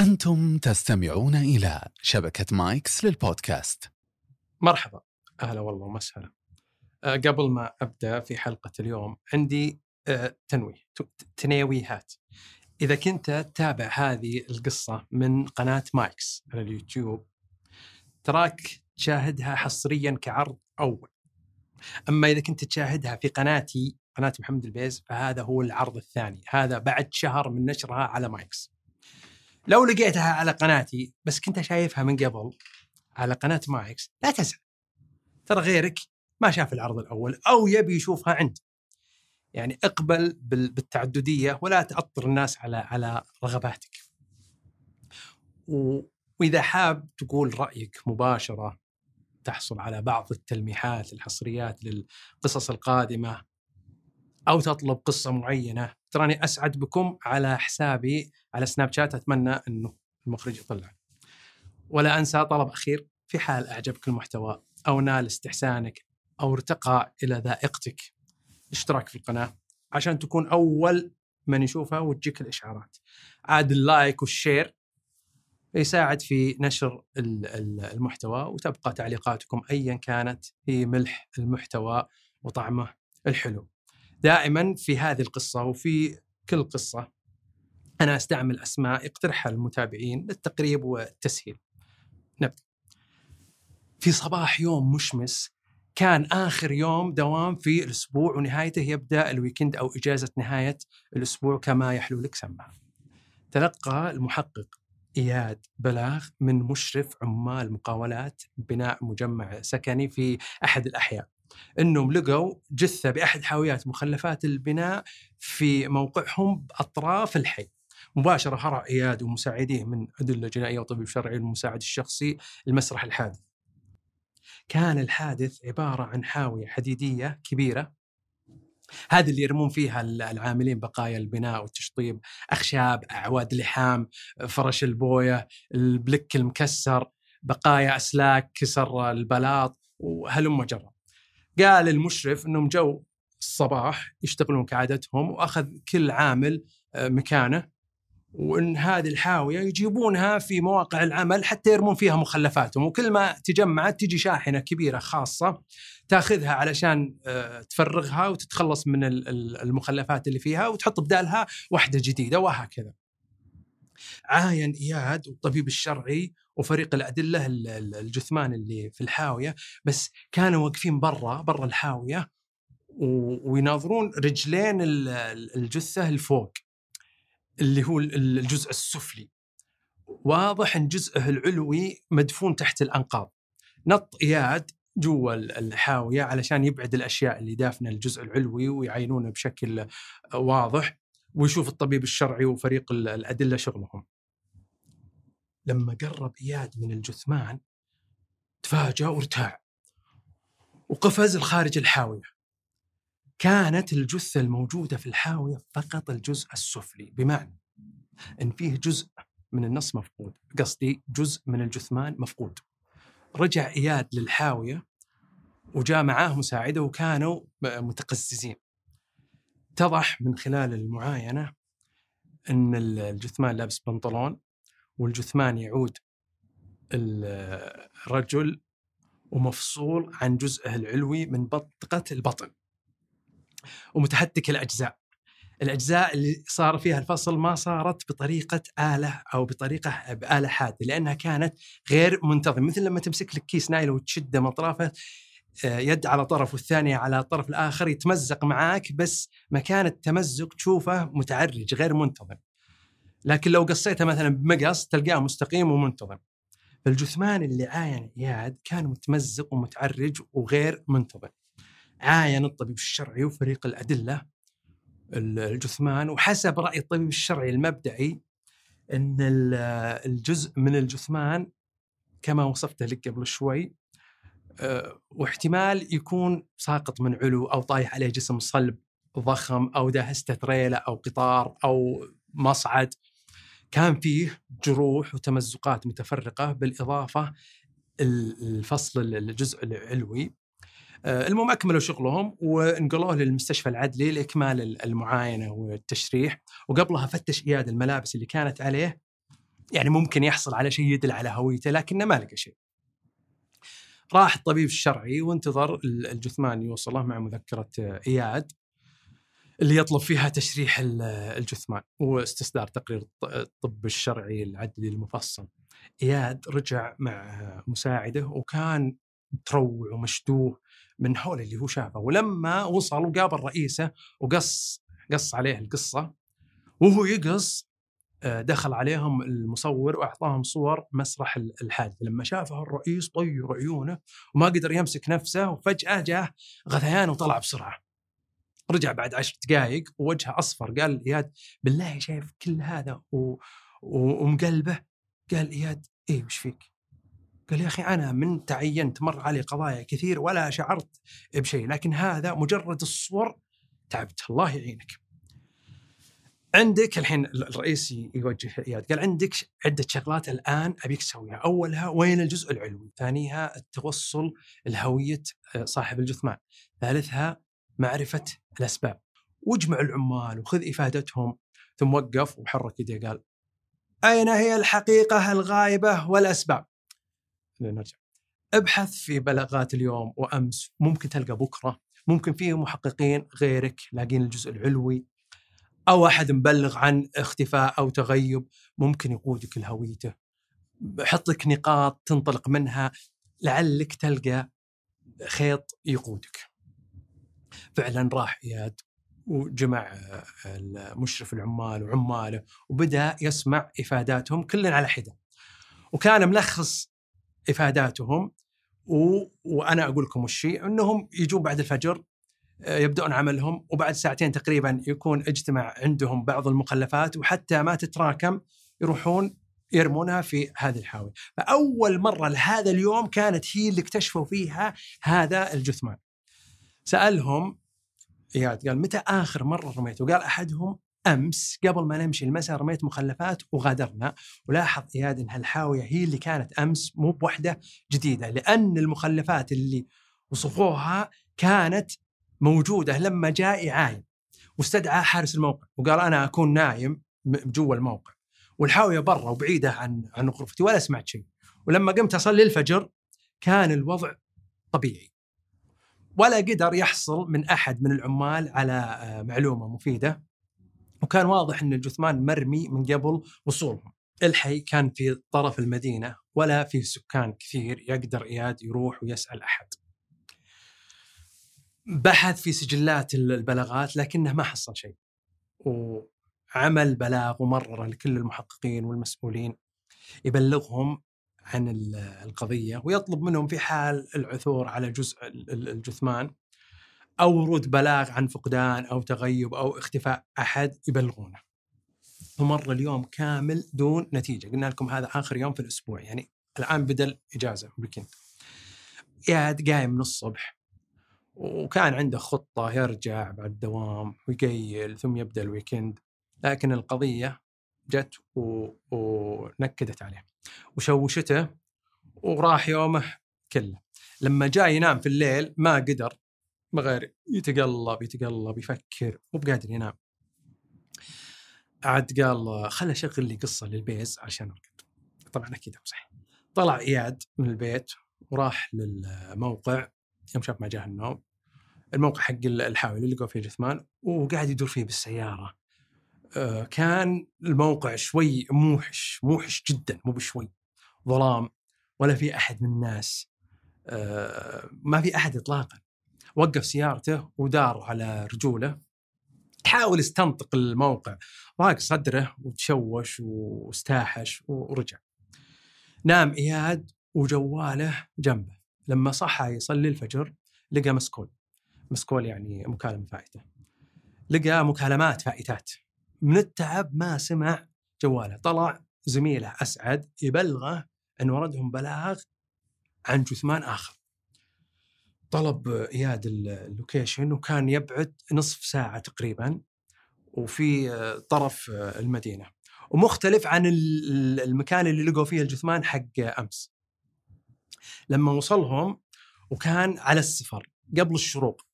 أنتم تستمعون إلى شبكة مايكس للبودكاست. مرحبا. أهلا والله ومسهلا. أه، قبل ما أبدأ في حلقة اليوم عندي أه، تنويه ت- تنيويهات إذا كنت تتابع هذه القصة من قناة مايكس على اليوتيوب تراك تشاهدها حصريا كعرض أول. أما إذا كنت تشاهدها في قناتي قناة محمد البيز فهذا هو العرض الثاني. هذا بعد شهر من نشرها على مايكس. لو لقيتها على قناتي بس كنت شايفها من قبل على قناة مايكس لا تزعل. ترى غيرك ما شاف العرض الأول أو يبي يشوفها عندي. يعني اقبل بال- بالتعددية ولا تعطر الناس على على رغباتك. وإذا حاب تقول رأيك مباشرة تحصل على بعض التلميحات الحصريات للقصص القادمة أو تطلب قصة معينة. تراني أسعد بكم على حسابي على سناب شات أتمنى أنه المخرج يطلع. ولا أنسى طلب أخير في حال أعجبك المحتوى أو نال استحسانك أو ارتقى إلى ذائقتك اشتراك في القناة عشان تكون أول من يشوفها وتجيك الإشعارات. عاد اللايك والشير يساعد في نشر ال- ال- المحتوى وتبقى تعليقاتكم ايا كانت في ملح المحتوى وطعمه الحلو. دائما في هذه القصة وفي كل قصة أنا أستعمل أسماء يقترحها المتابعين للتقريب والتسهيل. نبدأ. في صباح يوم مشمس كان آخر يوم دوام في الأسبوع ونهايته يبدأ الويكند أو إجازة نهاية الأسبوع كما يحلو لك سماها. تلقى المحقق إياد بلاغ من مشرف عمال مقاولات بناء مجمع سكني في أحد الأحياء. إنهم لقوا جثة بأحد حاويات مخلفات البناء في موقعهم بأطراف الحي. مباشرة هرع إياد ومساعديه من أدلة جنائية وطبيب شرعي المساعد الشخصي لمسرح الحادث. كان الحادث عبارة عن حاوية حديدية كبيرة هذه اللي يرمون فيها العاملين بقايا البناء والتشطيب أخشاب أعواد لحام فرش البوية البلك المكسر بقايا أسلاك كسر البلاط وهلم جرى قال المشرف إنهم جو الصباح يشتغلون كعادتهم وأخذ كل عامل آه، مكانه وإن هذه الحاوية يجيبونها في مواقع العمل حتى يرمون فيها مخلفاتهم وكل ما تجمعت تجي شاحنة كبيرة خاصة تاخذها علشان آه، تفرغها وتتخلص من ال- ال- المخلفات اللي فيها وتحط بدالها واحدة جديدة وهكذا. عاين إياد والطبيب الشرعي وفريق الأدلة ال- ال- الجثمان اللي في الحاوية بس كانوا واقفين برا برا الحاوية ويناظرون رجلين ال- ال- الجثة الفوق اللي هو ال- الجزء السفلي واضح إن جزءه العلوي مدفون تحت الأنقاض نط إياد جوا ال- الحاوية علشان يبعد الأشياء اللي دافنة الجزء العلوي ويعينونه بشكل واضح ويشوف الطبيب الشرعي وفريق ال- الأدلة شغلهم. لما قرب إياد من الجثمان تفاجأ وارتاع وقفز لخارج الحاوية. كانت الجثة الموجودة في الحاوية فقط الجزء السفلي بمعنى إن فيه جزء من النص مفقود، قصدي جزء من الجثمان مفقود. رجع إياد للحاوية وجاء معاه مساعدة وكانوا متقززين. اتضح من خلال المعاينة إن الجثمان لابس بنطلون والجثمان يعود الرجل ومفصول عن جزءه العلوي من منطقه البطن. ومتهتك الأجزاء. الأجزاء اللي صار فيها الفصل ما صارت بطريقة آلة أو بطريقة باله حادة لأنها كانت غير منتظمة مثل لما تمسك لك كيس نايل وتشده من اطرافه آه، يد على طرف والثانية على الطرف الآخر يتمزق معاك بس مكان التمزق تشوفه متعرج غير منتظم. لكن لو قصيته مثلا بمقص تلقاه مستقيم ومنتظم. فالجثمان اللي عاين إياد كان متمزق ومتعرج وغير منتظم. عاين الطبيب الشرعي وفريق الأدلة الجثمان وحسب رأي الطبيب الشرعي المبدئي إن ال- الجزء من الجثمان كما وصفته لك قبل شوي آه، واحتمال يكون ساقط من علو أو طايح عليه جسم صلب ضخم أو دهسته تريلا أو قطار أو مصعد كان فيه جروح وتمزقات متفرقة بالإضافة ال- الفصل الجزء العلوي. آه، المهم أكملوا شغلهم وانقلوه للمستشفى العدلي لإكمال المعاينة والتشريح. وقبلها فتش إياد الملابس اللي كانت عليه. يعني ممكن يحصل على شيء يدل على هويته لكنه ما لقى شيء. راح الطبيب الشرعي وانتظر الجثمان يوصله مع مذكرة إياد. اللي يطلب فيها تشريح الجثمان واستسدار تقرير الطب الشرعي العدلي المفصل. إياد رجع مع مساعده وكان متروع ومشدوه من حول اللي هو شافه. ولما وصل وقابل رئيسه وقص قص عليه القصة وهو يقص آه، دخل عليهم المصور وأعطاهم صور مسرح الحادث. لما شافه الرئيس طير عيونه وما قدر يمسك نفسه وفجأة جاه غثيان وطلع بسرعة. رجع بعد عشر دقائق ووجهه أصفر قال اياد بالله شايف كل هذا و... ومقلبه قال إياد إيه وش فيك؟ قال يا أخي أنا من تعينت مر علي قضايا كثير ولا شعرت بشيء لكن هذا مجرد الصور تعبت الله يعينك. عندك الحين الرئيس يوجه إياد قال عندك عدة شغلات الآن أبيك تسويها، أولها وين الجزء العلوي؟ ثانيها التوصل لهوية آه، صاحب الجثمان، ثالثها معرفة الأسباب. واجمع العمال وخذ إفادتهم ثم وقف وحرك يديه قال أين هي الحقيقة الغائبة والأسباب؟ نرجع ابحث في بلاغات اليوم وأمس ممكن تلقى بكرة ممكن فيه محققين غيرك لاقين الجزء العلوي أو أحد مبلغ عن اختفاء أو تغيب ممكن يقودك لهويته حط لك نقاط تنطلق منها لعلك تلقى خيط يقودك فعلا راح اياد وجمع مشرف العمال وعماله وبدأ يسمع إفاداتهم كل على حدة. وكان ملخص إفاداتهم و... وأنا أقول لكم وش إنهم يجون بعد الفجر آه، يبدأون عملهم وبعد ساعتين تقريبا يكون اجتمع عندهم بعض المخلفات وحتى ما تتراكم يروحون يرمونها في هذه الحاوية فأول مرة لهذا اليوم كانت هي اللي اكتشفوا فيها هذا الجثمان. سألهم إياد قال متى آخر مرة رميت؟ وقال أحدهم أمس قبل ما نمشي المساء رميت مخلفات وغادرنا. ولاحظ إياد إن هالحاوية هي اللي كانت أمس مو بوحدة جديدة لأن المخلفات اللي وصفوها كانت موجودة لما جاء يعاين واستدعى حارس الموقع وقال أنا أكون نايم جوا الموقع. والحاوية برا وبعيدة عن عن غرفتي ولا سمعت شيء. ولما قمت أصلي الفجر كان الوضع طبيعي. ولا قدر يحصل من أحد من العمال على آه، معلومة مفيدة. وكان واضح إن الجثمان مرمي من قبل وصولهم. الحي كان في طرف المدينة ولا في سكان كثير يقدر إياد يروح ويسأل أحد. بحث في سجلات البلاغات لكنه ما حصل شيء. وعمل بلاغ ومرر لكل المحققين والمسؤولين. يبلغهم عن القضية ويطلب منهم في حال العثور على جزء الجثمان أو ورود بلاغ عن فقدان أو تغيب أو اختفاء أحد يبلغونه. ومر اليوم كامل دون نتيجة، قلنا لكم هذا آخر يوم في الأسبوع يعني الآن بدا الاجازه weekend. إياد قايم من الصبح وكان عنده خطة يرجع بعد الدوام ويقيل ثم يبدأ ال weekend لكن القضية جت و... ونكدت عليه. وشوشته وراح يومه كله. لما جاء ينام في الليل ما قدر ما غير يتقلب يتقلب يفكر مو بقادر ينام. عاد قال خل أشغل لي قصة للبيز عشان ارقد طبعا أكيد صح طلع إياد من البيت وراح للموقع يوم شاف ما جاه النوم. الموقع حق الحاوي اللي لقوا فيه جثمان وقاعد يدور فيه بالسيارة. كان الموقع شوي موحش موحش جدا مو بشوي. ظلام ولا في أحد من الناس آه، ما في أحد اطلاقا. وقف سيارته ودار على رجوله. حاول يستنطق الموقع. ضاق صدره وتشوش واستاحش ورجع. نام إياد وجواله جنبه. لما صحى يصلي الفجر لقى مسكول. مسكول يعني مكالمة فائتة. لقى مكالمات فائتات. من التعب ما سمع جواله. طلع زميله أسعد يبلغه أن وردهم بلاغ عن جثمان آخر. طلب إياد اللوكيشن وكان يبعد نصف ساعة تقريبا وفي طرف المدينة. ومختلف عن المكان اللي لقوا فيه الجثمان حق أمس. لما وصلهم وكان على السفر قبل الشروق.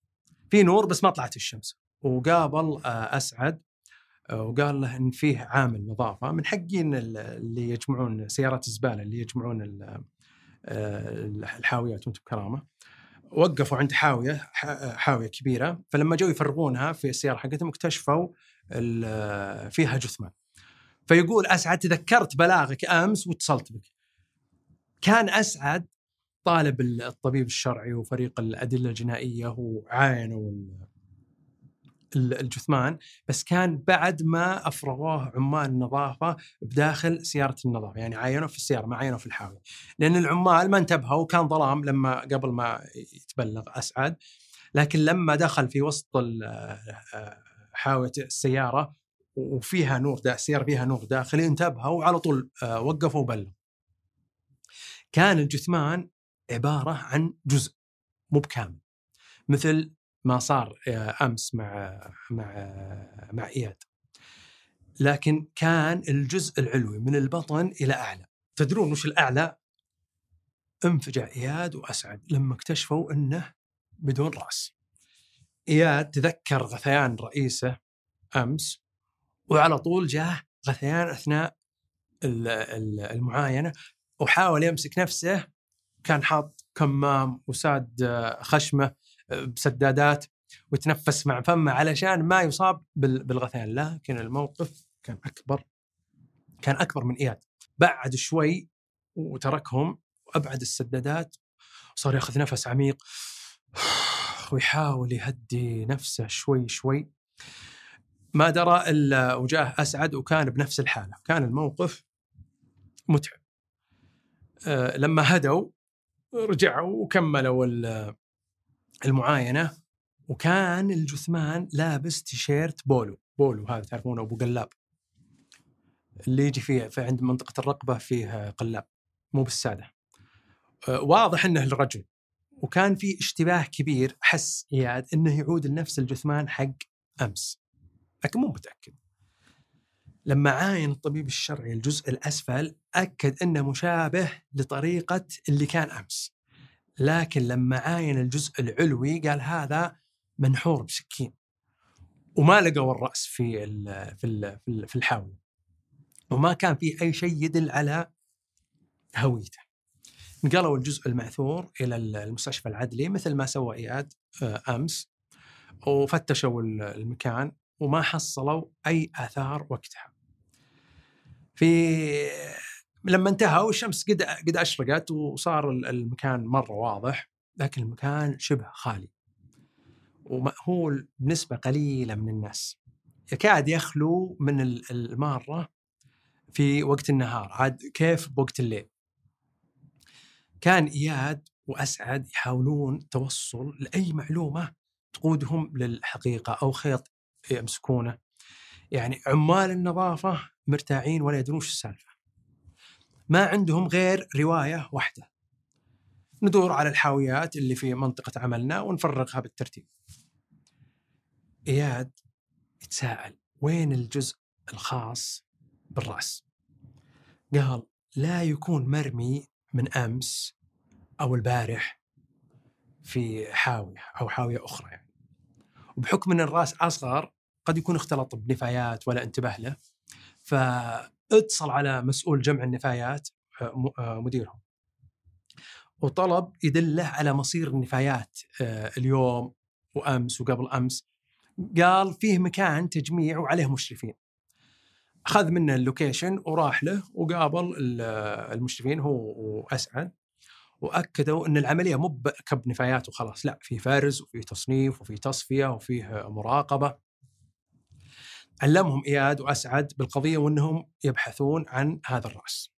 في نور بس ما طلعت الشمس. وقابل أسعد وقال له إن فيه عامل نظافة من حقين ال- اللي يجمعون سيارات الزبالة اللي يجمعون آه، الحاويات وأنتم بكرامة. وقفوا عند حاوية حاوية كبيرة فلما جو يفرغونها في السيارة حقتهم اكتشفوا ال- فيها جثمان فيقول أسعد تذكرت بلاغك أمس واتصلت بك. كان أسعد طالب الطبيب الشرعي وفريق الأدلة الجنائية وعاينوا الجثمان بس كان بعد ما أفرغوه عمال النظافة بداخل سيارة النظافة يعني عاينوا في السيارة ما عاينوا في الحاوية. لأن العمال ما انتبهوا وكان ظلام لما قبل ما يتبلغ أسعد. لكن لما دخل في وسط آه، حاوية السيارة وفيها نور دا السيارة فيها نور داخلي انتبهوا وعلى طول آه، وقفوا وبلغوا. كان الجثمان عبارة عن جزء مو بكامل. مثل ما صار آه، أمس مع مع مع إياد. لكن كان الجزء العلوي من البطن إلى أعلى. تدرون وش الأعلى؟ انفجع إياد وأسعد لما اكتشفوا إنه بدون رأس. إياد تذكر غثيان رئيسه أمس وعلى طول جاه غثيان أثناء ال- ال- المعاينة وحاول يمسك نفسه. كان حاط كمام وساد آه، خشمه بسدادات وتنفس مع فمه علشان ما يصاب بال- بالغثيان. لكن الموقف كان أكبر كان أكبر من إياد. بعد شوي وتركهم وأبعد السدادات صار ياخذ نفس عميق ويحاول يهدي نفسه شوي شوي. ما درى إلا وجاه أسعد وكان بنفس الحالة. كان الموقف متعب. آه، لما هدوا رجعوا وكملوا المعاينة وكان الجثمان لابس تيشيرت بولو بولو هذا تعرفونه أبو قلاب. اللي يجي فيه في عند منطقة الرقبة فيه قلاب مو بالسادة. آه، واضح إنه الرجل. وكان في اشتباه كبير حس إياد إنه يعود لنفس الجثمان حق أمس. لكن مو متأكد. لما عاين الطبيب الشرعي الجزء الأسفل أكد إنه مشابه لطريقة اللي كان أمس. لكن لما عاين الجزء العلوي قال هذا منحور بسكين وما لقوا الرأس في ال في ال في ال- في الحاوية وما كان في أي شيء يدل على هويته نقلوا الجزء المعثور إلى المستشفى العدلي مثل ما سوى إياد آه، أمس وفتشوا ال- المكان وما حصلوا أي آثار وقتها. في لما انتهوا الشمس قد قد أشرقت وصار ال- المكان مرة واضح لكن المكان شبه خالي. ومأهول بنسبة قليلة من الناس. يكاد يخلو من ال- المارة في وقت النهار. عاد كيف بوقت الليل؟ كان إياد وأسعد يحاولون التوصل لأي معلومة تقودهم للحقيقة أو خيط يمسكونه. يعني عمال النظافة مرتاعين ولا يدرون السالفة. ما عندهم غير رواية واحدة. ندور على الحاويات اللي في منطقة عملنا ونفرغها بالترتيب. إياد يتساءل وين الجزء الخاص بالرأس؟ قال لا يكون مرمي من أمس أو البارح في حاوية أو حاوية أخرى يعني. وبحكم أن الرأس أصغر قد يكون اختلط بنفايات ولا انتبه له. فاتصل على مسؤول جمع النفايات آه، آه، مديرهم. وطلب يدله على مصير النفايات آه، اليوم وأمس وقبل أمس. قال فيه مكان تجميع وعليه مشرفين. أخذ منه اللوكيشن وراح له وقابل ال- المشرفين هو وأسعد. وأكدوا إن العملية مو بكب نفايات وخلاص لا في فرز وفي تصنيف وفي تصفية وفيه مراقبة. علمهم إياد وأسعد بالقضية وإنهم يبحثون عن هذا الرأس.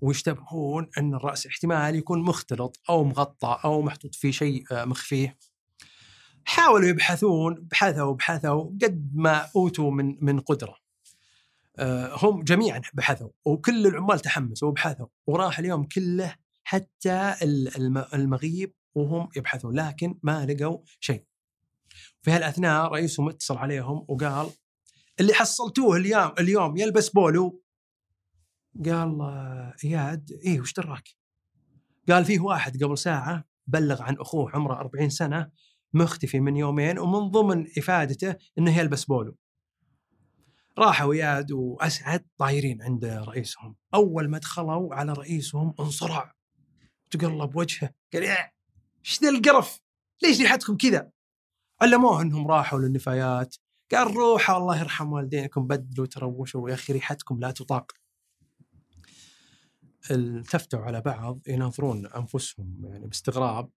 ويشتبهون إن الرأس احتمال يكون مختلط أو مغطى أو محطوط فيه شيء آه، مخفيه. حاولوا يبحثون بحثوا بحثوا قد ما أوتوا من من قدرة. آه، هم جميعا بحثوا وكل العمال تحمسوا وبحثوا وراح اليوم كله حتى ال- الم- المغيب وهم يبحثون لكن ما لقوا شيء. في هالأثناء رئيسهم اتصل عليهم وقال اللي حصلتوه اليوم اليوم يلبس بولو. قال إياد إيه وش دراك؟ قال فيه واحد قبل ساعة بلغ عن أخوه عمره 40 سنة مختفي من يومين ومن ضمن إفادته إنه يلبس بولو. راحوا إياد وأسعد طايرين عند رئيسهم. أول ما دخلوا على رئيسهم انصرع. تقلب وجهه قال يا إيش ذا القرف؟ ليش ريحتكم كذا؟ علموه إنهم راحوا للنفايات. قال روحوا الله يرحم والدينكم بدلوا تروشوا يا أخي ريحتكم لا تطاق. التفتوا على بعض يناظرون أنفسهم يعني باستغراب.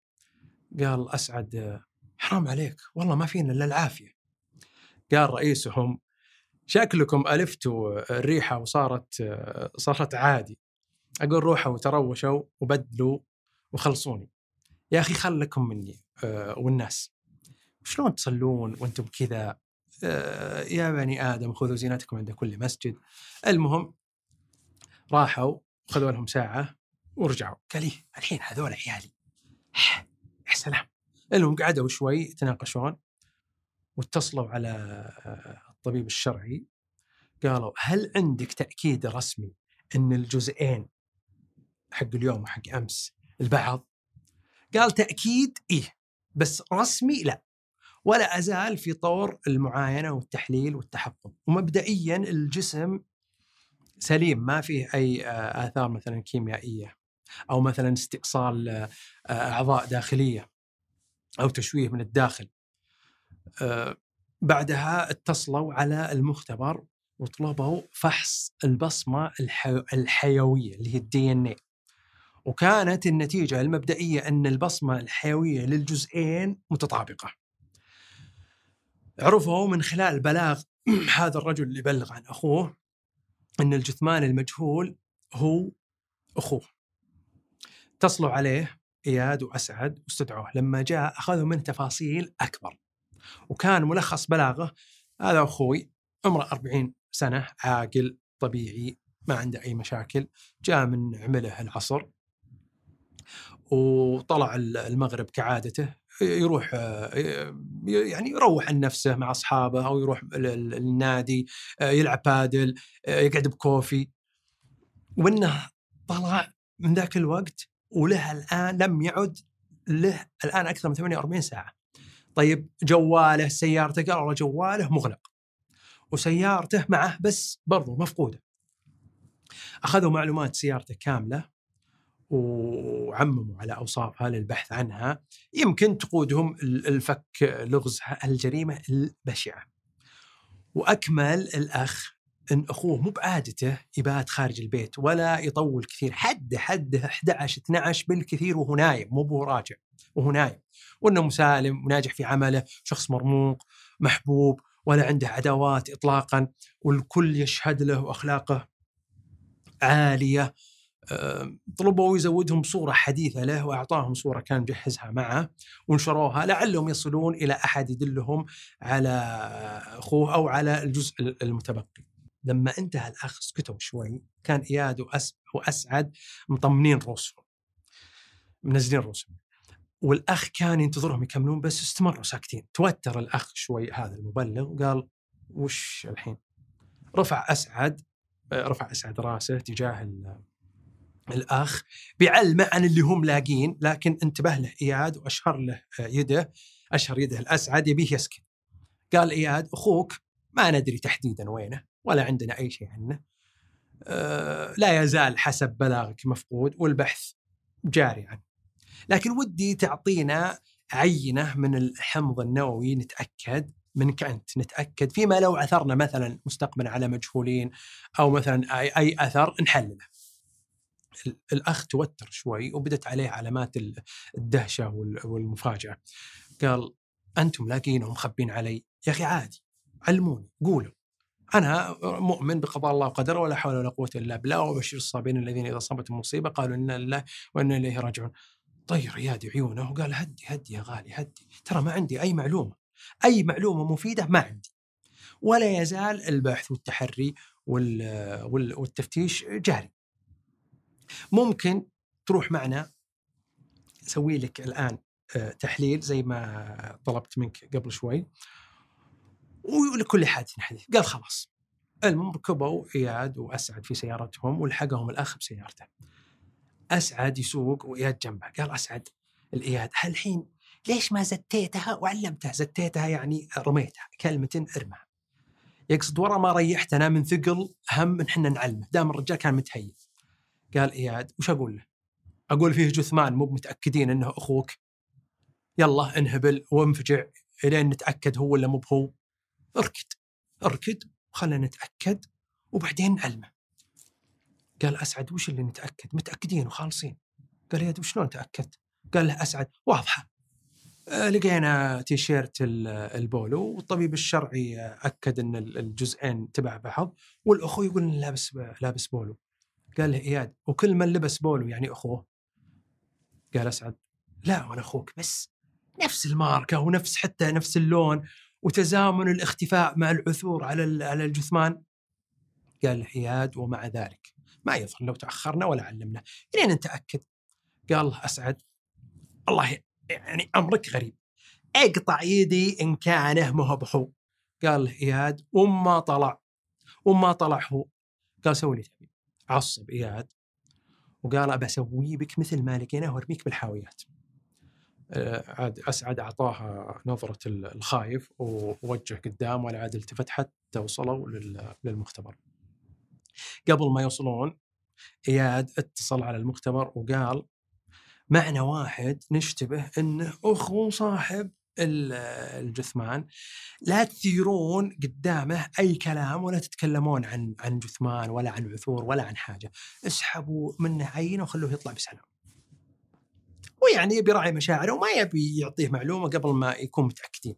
قال أسعد حرام عليك والله ما فينا إلا العافية. قال رئيسهم شكلكم ألفتوا الريحة وصارت صارت عادي. أقول روحوا وتروشوا وبدلوا وخلصوني. يا أخي خلكم مني والناس. شلون تصلون وأنتم كذا؟ يا بني آدم خذوا زينتكم عند كل مسجد. المهم راحوا خذوا لهم ساعة ورجعوا. قال لي الحين هذول عيالي. يا سلام. المهم قعدوا شوي يتناقشون واتصلوا على آه، الطبيب الشرعي. قالوا هل عندك تأكيد رسمي إن الجزئين حق اليوم وحق أمس البعض؟ قال تأكيد إيه بس رسمي لا. ولا أزال في طور المعاينة والتحليل والتحقق ومبدئيا الجسم سليم ما فيه أي آه، آثار مثلا كيميائية أو مثلا استئصال آه، أعضاء داخلية أو تشويه من الداخل. آه، بعدها اتصلوا على المختبر وطلبوا فحص البصمة الحيوية اللي هي الدي ان اي وكانت النتيجة المبدئية أن البصمة الحيوية للجزئين متطابقة. عرفوا من خلال بلاغ هذا الرجل اللي بلغ عن أخوه إن الجثمان المجهول هو أخوه. اتصلوا عليه إياد وأسعد واستدعوه. لما جاء أخذوا منه تفاصيل أكبر. وكان ملخص بلاغه هذا أخوي عمره 40 سنة عاقل طبيعي ما عنده أي مشاكل جاء من عمله العصر. وطلع المغرب كعادته يروح يعني يروح عن نفسه مع أصحابه أو يروح النادي يلعب بادل يقعد بكوفي وإنه طلع من ذاك الوقت وله الآن لم يعد له الآن أكثر من 48 ساعة. طيب جواله سيارته قال والله جواله مغلق. وسيارته معه بس برضو مفقودة. أخذوا معلومات سيارته كاملة وعمموا على اوصافها للبحث عنها يمكن تقودهم الفك لغز الجريمة البشعة. وأكمل الأخ إن أخوه مو بعادته يبات خارج البيت ولا يطول كثير حده حده 11 12 بالكثير وهو نايم مو بهو راجع وهو نايم وإنه مسالم وناجح في عمله شخص مرموق محبوب ولا عنده عداوات اطلاقا والكل يشهد له واخلاقه عالية طلبوا يزودهم صورة حديثة له وأعطاهم صورة كان مجهزها معه ونشروها لعلهم يصلون إلى أحد يدلهم على أخوه أو على الجزء المتبقي. لما انتهى الأخ سكتوا شوي كان إياد وأس وأسعد مطمنين رؤوسهم منزلين رؤوسهم. والأخ كان ينتظرهم يكملون بس استمروا ساكتين. توتر الأخ شوي هذا المبلغ وقال وش الحين؟ رفع أسعد رفع أسعد رأسه تجاه الأخ بعلمه عن اللي هم لاقين لكن انتبه له إياد وأشهر له يده أشهر يده الأسعد يبيه يسكت. قال إياد أخوك ما ندري تحديدا وينه ولا عندنا أي شيء عنه. أه لا يزال حسب بلاغك مفقود والبحث جاري عنه. لكن ودي تعطينا عينة من الحمض النووي نتأكد منك أنت نتأكد فيما لو عثرنا مثلا مستقبلا على مجهولين أو مثلا أي, أي أثر نحلله. الأخ توتر شوي وبدت عليه علامات الدهشة والمفاجأة. قال أنتم لاقينهم مخبين علي. يا أخي عادي علموني قولوا. أنا مؤمن بقضاء الله وقدره ولا حول ولا قوة إلا بالله وبشر الصابرين الذين إذا اصابتهم مصيبه قالوا إنا لله وإنا إليه راجعون. طير ريادي عيونه وقال هدي هدي يا غالي هدي. ترى ما عندي أي معلومة. أي معلومة مفيدة ما عندي. ولا يزال البحث والتحري والتفتيش جاري. ممكن تروح معنا أسوي لك الآن آه، تحليل زي ما طلبت منك قبل شوي. ولكل حادث حديث. قال خلاص. المهم ركبوا إياد وأسعد في سيارتهم ولحقهم الأخ بسيارته. أسعد يسوق وإياد جنبه. قال أسعد الإياد الحين ليش ما زتيتها؟ وعلمتها. زتيتها يعني رميتها. كلمة ارمها. يقصد ورا ما ريحتنا من ثقل هم إن إحنا نعلمه. دام الرجال كان متهيئ. قال اياد وش أقول له؟ أقول فيه جثمان مو متأكدين إنه أخوك يلا انهبل وانفجع إلين نتأكد هو ولا مو بهو اركد اركد وخلنا نتأكد وبعدين نعلمه قال أسعد وش اللي نتأكد؟ متأكدين وخالصين قال يا وشلون تاكدت؟ قال له أسعد واضحة آه، لقينا تيشيرت البولو والطبيب الشرعي أكد إن الجزئين تبع بعض والأخو يقول لابس لابس بولو قال له إياد وكل من لبس بولو يعني أخوه؟ قال أسعد. لا وأنا أخوك بس نفس الماركة ونفس حتى نفس اللون وتزامن الاختفاء مع العثور على على الجثمان. قال إياد ومع ذلك ما يضر لو تأخرنا ولا علمنا. إلين نتاكد قال الله أسعد الله يعني أمرك غريب. أقطع يدي إن كان ما هو بحو. قال له إياد وما طلع وما طلع هو. قال سوي لي عصب إياد وقال أبى أسوي بك مثل ما لقيناه وأرميك بالحاويات آه، عاد أسعد أعطاها نظرة الخايف ووجه قدام ولا عاد التفت حتى وصلوا للمختبر. قبل ما يوصلون إياد اتصل على المختبر وقال معنا واحد نشتبه انه أخو صاحب الجثمان لا تثيرون قدامه أي كلام ولا تتكلمون عن عن جثمان ولا عن عثور ولا عن حاجة. اسحبوا منه عينه وخلوه يطلع بسلام. ويعني يبي راعي مشاعره وما يبي يعطيه معلومة قبل ما يكون متأكدين.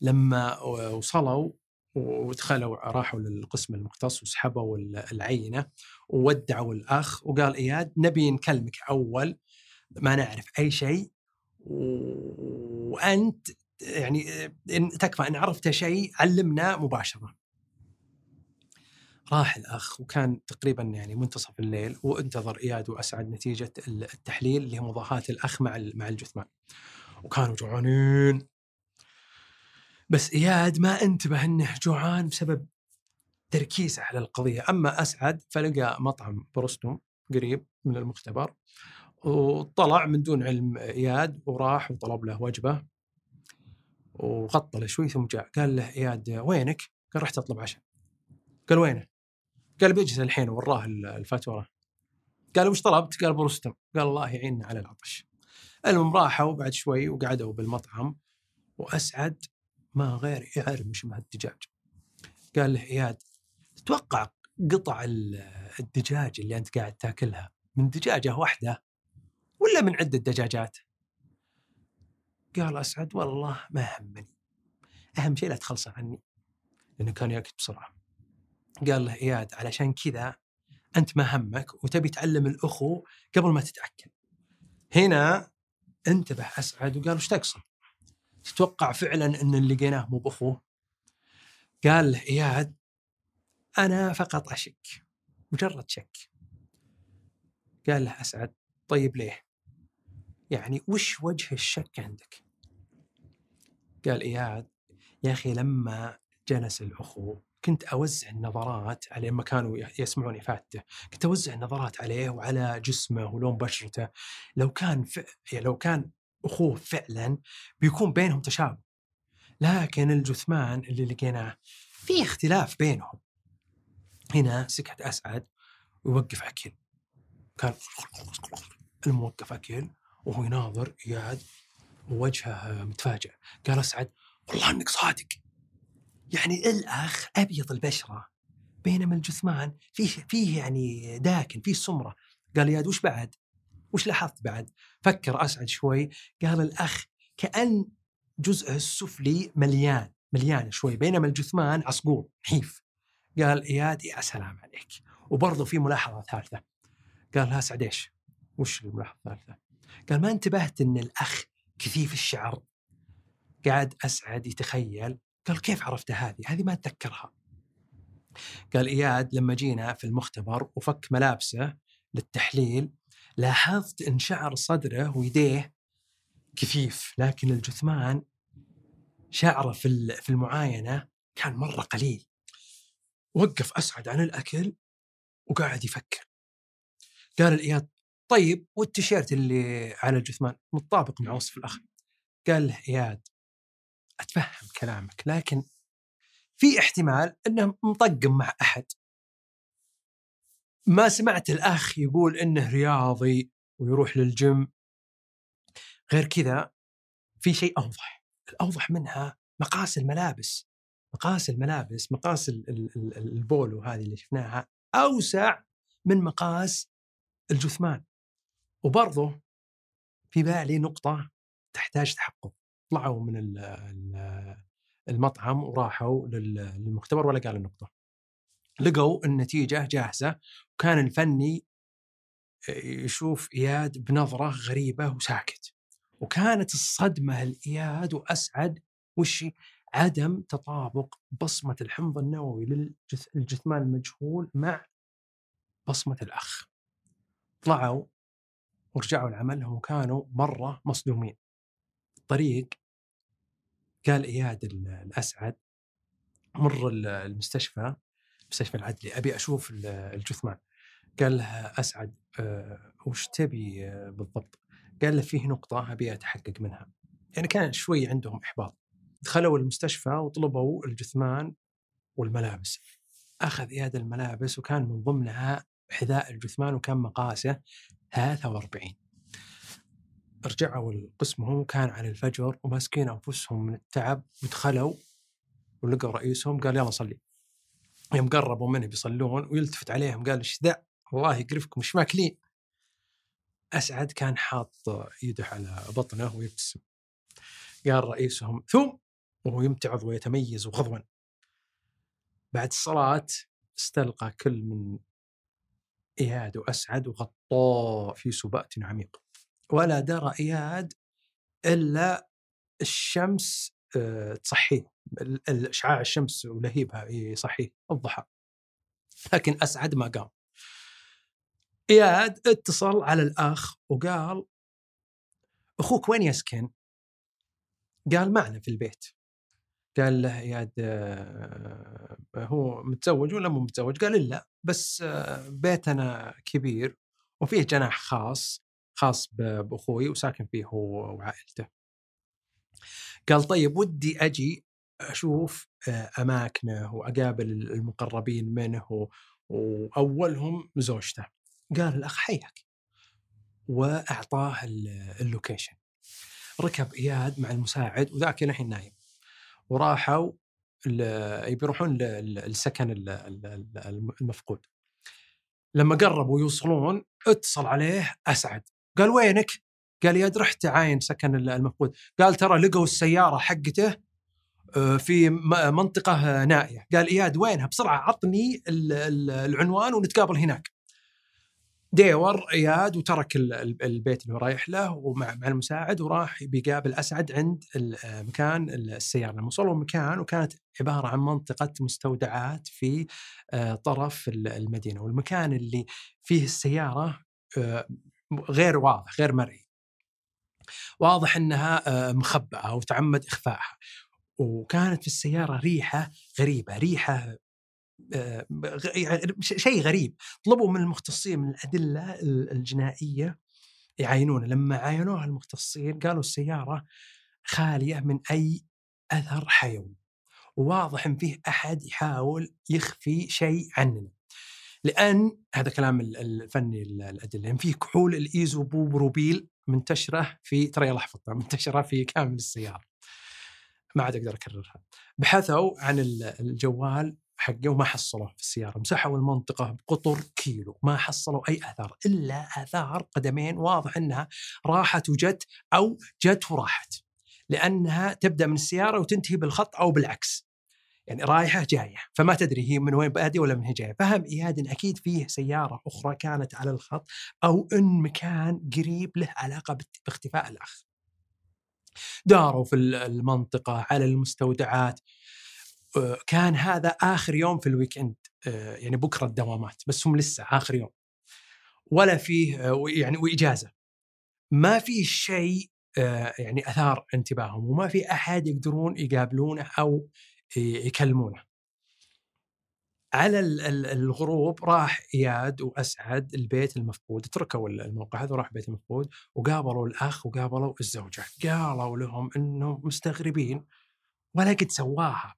لما وصلوا ودخلوا راحوا للقسم المختص وسحبوا العينة وودعوا الأخ وقال إياد نبي نكلمك أول ما نعرف أي شيء وأنت يعني إن تكفى إن عرفت شيء علمنا مباشرة. راح الأخ وكان تقريبا يعني منتصف الليل وانتظر إياد وأسعد نتيجة التحليل اللي هي مضاهاة الأخ مع مع الجثمان. وكانوا جوعانين بس إياد ما انتبه إنه جوعان بسبب تركيزه على القضية، أما أسعد فلقى مطعم بروستوم قريب من المختبر وطلع من دون علم إياد وراح وطلب له وجبة وغطى له شوي ثم جاء قال له إياد وينك؟ قال رحت أطلب عشاء. قال وينه؟ قال بيجلس الحين وراه الفاتورة. قال وش طلبت؟ قال بروستم. قال الله يعيننا على العطش. المهم راحوا بعد شوي وقعدوا بالمطعم وأسعد ما غير يعرمش مع الدجاج. قال له إياد تتوقع قطع الدجاج اللي أنت قاعد تاكلها من دجاجة واحدة ولا من عدة دجاجات قال أسعد والله ما همني. أهم شيء لا تخلصه عني لأنه كان يأكل بسرعة. قال له إياد علشان كذا أنت ما همك وتبي تعلم الأخو قبل ما تتأكد هنا انتبه أسعد وقال وش تقصد؟ تتوقع فعلا أن اللي لقيناه مو بأخوه؟ قال له إياد أنا فقط أشك مجرد شك. قال له أسعد طيب ليه؟ يعني وش وجه الشك عندك؟ قال إياد يا أخي لما جلس الأخو كنت أوزع النظرات عليه لما كانوا يسمعون إفادته، كنت أوزع النظرات عليه وعلى جسمه ولون بشرته، لو كان ف... يعني لو كان أخوه فعلا بيكون بينهم تشابه. لكن الجثمان اللي لقيناه في اختلاف بينهم. هنا سكت أسعد ويوقف أكل. كان الموقف أكل وهو يناظر اياد ووجهه متفاجئ قال اسعد والله إنك صادق يعني الأخ أبيض البشرة بينما الجثمان فيه فيه يعني داكن فيه سمرة قال اياد وش بعد؟ وش لاحظت بعد؟ فكر أسعد شوي قال الأخ كأن جزءه السفلي مليان مليان شوي بينما الجثمان عصقور نحيف قال إياد يا سلام عليك وبرضه في ملاحظة ثالثة قال لا اسعد إيش؟ وش الملاحظة الثالثة؟ قال ما انتبهت إن الأخ كثيف الشعر قاعد أسعد يتخيل قال كيف عرفت هذه؟ هذه ما أتذكرها. قال إياد لما جينا في المختبر وفك ملابسه للتحليل لاحظت إن شعر صدره ويديه كثيف لكن الجثمان شعره في في المعاينة كان مرة قليل. وقف أسعد عن الأكل وقاعد يفكر. قال الاياد طيب والتيشيرت اللي على الجثمان متطابق مع وصف الأخ. قال له اياد أتفهم كلامك لكن في احتمال إنه مطقم مع أحد. ما سمعت الأخ يقول إنه رياضي ويروح للجيم. غير كذا في شيء أوضح. الأوضح منها مقاس الملابس. مقاس الملابس مقاس البولو هذه اللي شفناها أوسع من مقاس الجثمان. وبرضه في بالي نقطة تحتاج تحقق. طلعوا من المطعم وراحوا للمختبر ولا قال النقطة. لقوا النتيجة جاهزة وكان الفني يشوف إياد بنظرة غريبة وساكت. وكانت الصدمة لإياد وأسعد وش عدم تطابق بصمة الحمض النووي للجثمان المجهول مع بصمة الأخ. طلعوا ورجعوا لعملهم وكانوا مرة مصدومين. الطريق قال إياد الأسعد مر المستشفى مستشفى العدلي أبي أشوف الجثمان. قال لها أسعد أه وش تبي بالضبط؟ قال له فيه نقطة أبي أتحقق منها. يعني كان شوي عندهم إحباط. دخلوا المستشفى وطلبوا الجثمان والملابس. أخذ إياد الملابس وكان من ضمنها حذاء الجثمان وكان مقاسه 43 رجعوا لقسمهم وكان على الفجر وماسكين أنفسهم من التعب ودخلوا ولقوا رئيسهم قال يلا صلي. يوم قربوا منه بيصلون ويلتفت عليهم قال إيش ذا؟ الله يقرفكم إيش ماكلين؟ أسعد كان حاط يده على بطنه ويبتسم. قال رئيسهم ثم وهو يمتعض ويتميز غضوا بعد الصلاة استلقى كل من إياد وأسعد وغطاه في سباة عميق. ولا درى إياد إلا الشمس آه، تصحيه. الإشعاع الشمس ولهيبها يصحيه الضحى. لكن أسعد ما قام. إياد اتصل على الأخ وقال أخوك وين يسكن؟ قال معنا في البيت. قال له اياد آه، هو متزوج ولا مو متزوج؟ قال لا بس آه، بيتنا كبير وفيه جناح خاص خاص بأخوي وساكن فيه هو وعائلته. قال طيب ودي أجي أشوف آه، أماكنه وأقابل المقربين منه وأولهم زوجته. قال الأخ حياك وأعطاه اللوكيشن. ركب اياد مع المساعد وذاك الحين نايم. وراحوا يروحون للسكن المفقود. لما قربوا يوصلون اتصل عليه أسعد. قال وينك؟ قال يا رحت عاين سكن المفقود. قال ترى لقوا السيارة حقته آه، في منطقة نائية. قال إياد وينها؟ بسرعة عطني العنوان ونتقابل هناك. ديور اياد وترك البيت اللي هو رايح له ومع مع المساعد وراح بيقابل أسعد عند مكان السيارة. لما وصلوا المكان وكانت عبارة عن منطقة مستودعات في آه، طرف المدينة. والمكان اللي فيه السيارة آه، غير واضح غير مرئي. واضح إنها آه، مخبأة وتعمد إخفائها. وكانت في السيارة ريحة غريبة ريحة يعني شيء غريب. طلبوا من المختصين من الأدلة الجنائية يعاينونه. لما عاينوها المختصين قالوا السيارة خالية من أي أثر حيوي. وواضح إن فيه أحد يحاول يخفي شيء عننا. لأن هذا كلام الفني الأدلة. يعني فيه كحول الايزوبوبروبيل منتشرة في ترى يلا منتشرة في كامل السيارة. ما عاد أقدر أكررها. بحثوا عن الجوال حقه وما حصلوه في السيارة. مسحوا المنطقة بقطر كيلو ما حصلوا أي آثار إلا آثار قدمين واضح إنها راحت وجت أو جت وراحت لأنها تبدأ من السيارة وتنتهي بالخط أو بالعكس. يعني رايحة جاية فما تدري هي من وين بادية ولا من هي جاية. فهم إياد إن أكيد فيه سيارة أخرى كانت على الخط أو إن مكان قريب له علاقة باختفاء الأخ. داروا في المنطقة على المستودعات. كان هذا آخر يوم في ال weekend آه، يعني بكرة الدوامات بس هم لسه آخر يوم. ولا فيه آه، يعني وإجازة. ما في شيء يعني أثار انتباههم وما في أحد يقدرون يقابلونه أو يكلمونه. على الغروب راح إياد وأسعد البيت المفقود تركوا الموقع هذا وراح بيت المفقود وقابلوا الأخ وقابلوا الزوجة. قالوا لهم إنهم مستغربين ولا قد سواها.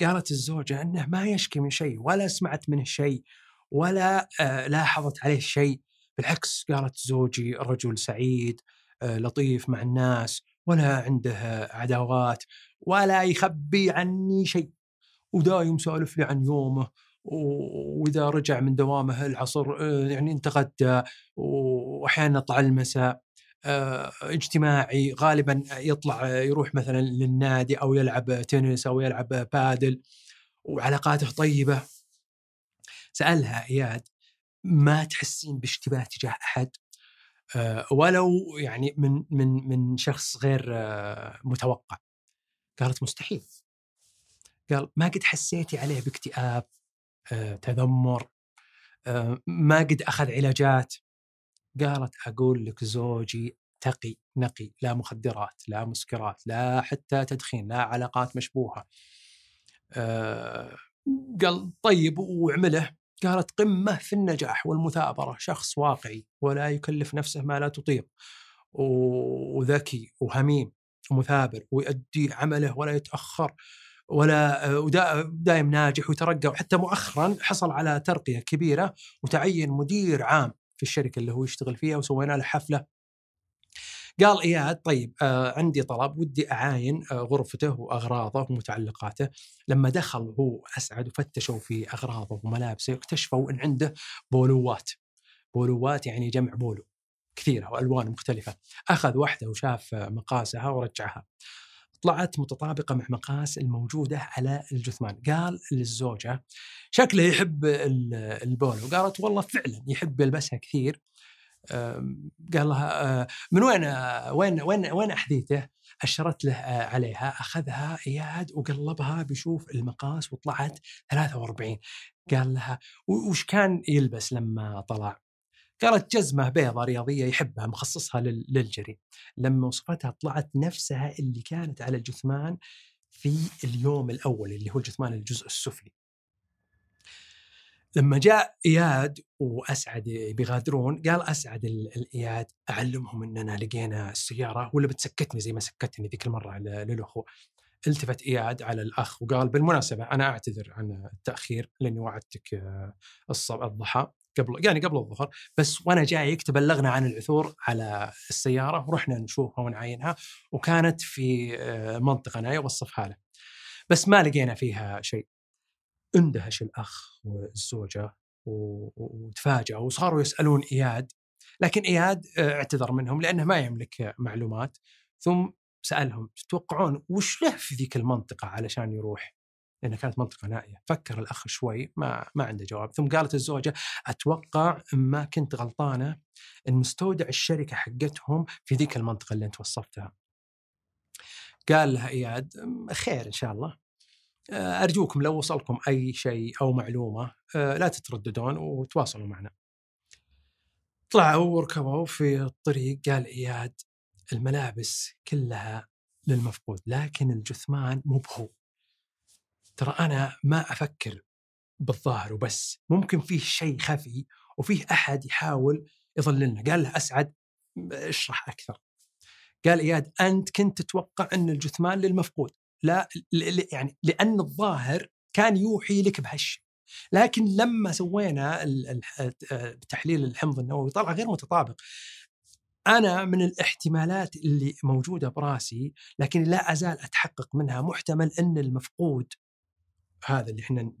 قالت الزوجة أنه ما يشكي من شيء ولا سمعت منه شيء ولا آه، لاحظت عليه شيء. بالعكس قالت زوجي رجل سعيد آه، لطيف مع الناس ولا عنده عداوات ولا يخبي عني شيء. ودايم يسولف لي عن يومه وإذا رجع من دوامه العصر آه، يعني انتقد وأحيانا نطلع المساء. اجتماعي غالبا يطلع يروح مثلا للنادي أو يلعب تنس أو يلعب بادل وعلاقاته طيبة. سألها اياد ما تحسين باشتباه تجاه أحد؟ آه، ولو يعني من من من شخص غير متوقع. قالت مستحيل. قال ما قد حسيتي عليه باكتئاب آه، تذمر آه، ما قد أخذ علاجات. قالت أقول لك زوجي تقي نقي لا مخدرات لا مسكرات لا حتى تدخين لا علاقات مشبوهة. آه، قال طيب وعمله قالت قمة في النجاح والمثابرة شخص واقعي ولا يكلف نفسه ما لا تطيق. وذكي وهميم ومثابر ويؤدي عمله ولا يتأخر ولا ودائم ناجح وترقى وحتى مؤخرا حصل على ترقية كبيرة وتعين مدير عام. في الشركة اللي هو يشتغل فيها وسوينا له حفلة. قال إياد طيب آه عندي طلب ودي أعاين آه غرفته وأغراضه ومتعلقاته. لما دخل هو أسعد وفتشوا في أغراضه وملابسه اكتشفوا إن عنده بولوات. بولوات يعني جمع بولو كثيرة وألوان مختلفة. أخذ واحدة وشاف مقاسها ورجعها. طلعت متطابقة مع مقاس الموجودة على الجثمان. قال للزوجة شكله يحب البولو. قالت والله فعلا يحب يلبسها كثير. قال لها آه، من وين وين وين وين أحذيته؟ أشرت له آه، عليها. أخذها إياد وقلبها بيشوف المقاس وطلعت 43 قال لها وش كان يلبس لما طلع؟ قالت جزمة بيضة رياضية يحبها مخصصها للجري. لما وصفتها طلعت نفسها اللي كانت على الجثمان في اليوم الأول اللي هو الجثمان الجزء السفلي. لما جاء إياد وأسعد بيغادرون قال أسعد الإياد أعلمهم إننا لقينا السيارة ولا بتسكتني زي ما سكتني ذيك المرة للأخو. التفت إياد على الأخ وقال بالمناسبة أنا أعتذر عن التأخير لأني وعدتك آه، الضحى. قبل يعني قبل الظهر بس وأنا جايك تبلغنا عن العثور على السيارة ورحنا نشوفها ونعاينها وكانت في آه، منطقة أنا اوصفها له. بس ما لقينا فيها شيء. اندهش الأخ والزوجة وتفاجئوا وصاروا يسألون إياد لكن إياد آه، اعتذر منهم لأنه ما يملك معلومات ثم سألهم تتوقعون وش له في ذيك المنطقة علشان يروح؟ لانها كانت منطقة نائية. فكر الأخ شوي ما ما عنده جواب. ثم قالت الزوجة أتوقع ما كنت غلطانة إن مستودع الشركة حقتهم في ذيك المنطقة اللي أنت وصفتها. قال لها إياد خير إن شاء الله. آه، أرجوكم لو وصلكم أي شيء أو معلومة آه، لا تترددون وتواصلوا معنا. طلعوا وركبوا في الطريق. قال إياد الملابس كلها للمفقود لكن الجثمان مو بهو. ترى أنا ما أفكر بالظاهر وبس. ممكن فيه شيء خفي وفيه أحد يحاول يضللنا قال له أسعد اشرح أكثر. قال إياد أنت كنت تتوقع أن الجثمان للمفقود. لا يعني لأن الظاهر كان يوحي لك بهالشيء. لكن لما سوينا تحليل الحمض النووي طلع غير متطابق. أنا من الاحتمالات اللي موجودة براسي لكن لا أزال أتحقق منها محتمل أن المفقود هذا اللي إحنا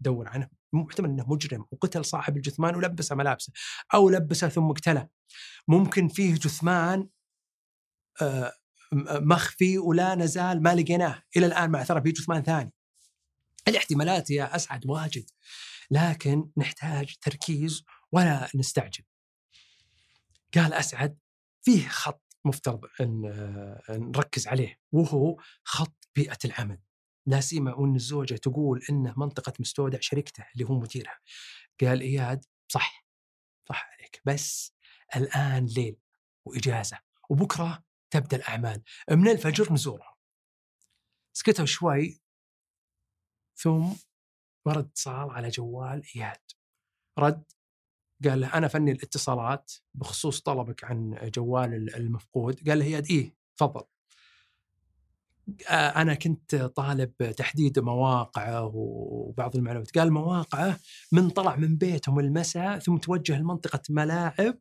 ندور عنه. محتمل إنه مجرم وقتل صاحب الجثمان ولبسه ملابسه أو لبسه ثم اقتله. ممكن فيه جثمان آه، مخفي ولا نزال ما لقيناه. إلى الآن مع ترى في جثمان ثاني. الاحتمالات يا أسعد واجد. لكن نحتاج تركيز ولا نستعجل. قال أسعد فيه خط مفترض إن آه، نركز عليه وهو خط بيئة العمل. لا سيما وان الزوجة تقول إنه منطقة مستودع شركته اللي هو مديرها. قال إياد صح صح عليك بس الآن ليل وإجازة وبكرة تبدأ الأعمال. من الفجر نزورهم. سكتوا شوي ثم ورد اتصال على جوال إياد. رد قال له أنا فني الاتصالات بخصوص طلبك عن جوال المفقود. قال له إياد إيه تفضل. أنا كنت طالب تحديد مواقعه وبعض المعلومات. قال مواقعه من طلع من بيتهم المساء ثم توجه لمنطقة ملاعب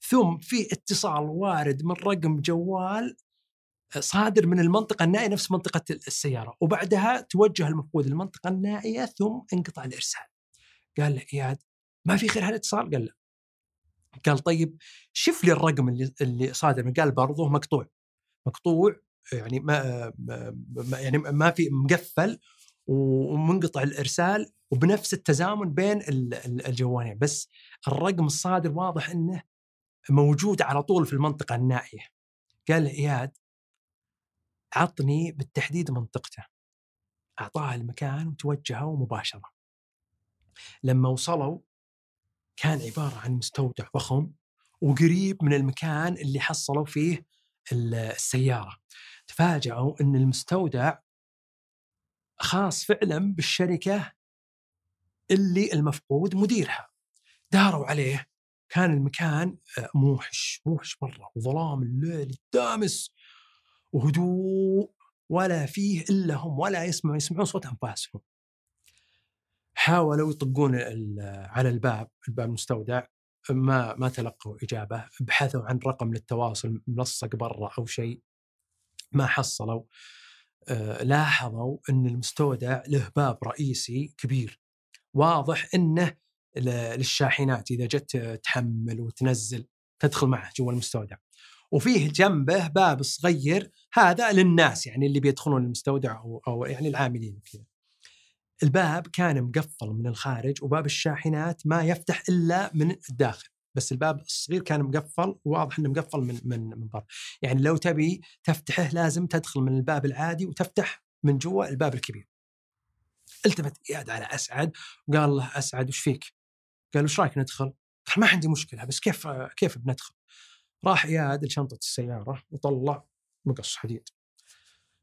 ثم في اتصال وارد من رقم جوال صادر من المنطقة النائية نفس منطقة السيارة. وبعدها توجه المفقود للمنطقه النائية ثم انقطع الإرسال. قال له إياد ما في غير هالاتصال؟ قال لا قال طيب شوف لي الرقم اللي اللي صادر قال برضه مقطوع. مقطوع يعني ما, ما يعني ما في مقفل ومنقطع الإرسال وبنفس التزامن بين الجوالين بس الرقم الصادر واضح إنه موجود على طول في المنطقة النائية. قال إياد عطني بالتحديد منطقته. اعطاه المكان وتوجهوا مباشرة. لما وصلوا كان عبارة عن مستودع ضخم وقريب من المكان اللي حصلوا فيه السيارة. تفاجئوا إن المستودع خاص فعلا بالشركة اللي المفقود مديرها. داروا عليه كان المكان آه، موحش موحش مرة وظلام الليل الدامس وهدوء ولا فيه إلا هم ولا يسمعون يسمعون صوت أنفاسهم. حاولوا يطقون على الباب الباب المستودع ما ما تلقوا إجابة بحثوا عن رقم للتواصل ملصق برا أو شيء. ما حصلوا آه، لاحظوا إن المستودع له باب رئيسي كبير. واضح إنه للشاحنات إذا جت تحمل وتنزل تدخل معه جوا المستودع. وفيه جنبه باب صغير هذا للناس يعني اللي بيدخلون المستودع أو, يعني العاملين كذا الباب كان مقفل من الخارج وباب الشاحنات ما يفتح إلا من الداخل. بس الباب الصغير كان مقفل وواضح إنه مقفل من من من برا يعني لو تبي تفتحه لازم تدخل من الباب العادي وتفتح من جوا الباب الكبير التفت إياد على أسعد وقال له أسعد وش فيك؟ قال وش رايك ندخل؟ قال ما عندي مشكلة بس كيف كيف بندخل؟ راح إياد لشنطة السيارة وطلع مقص حديد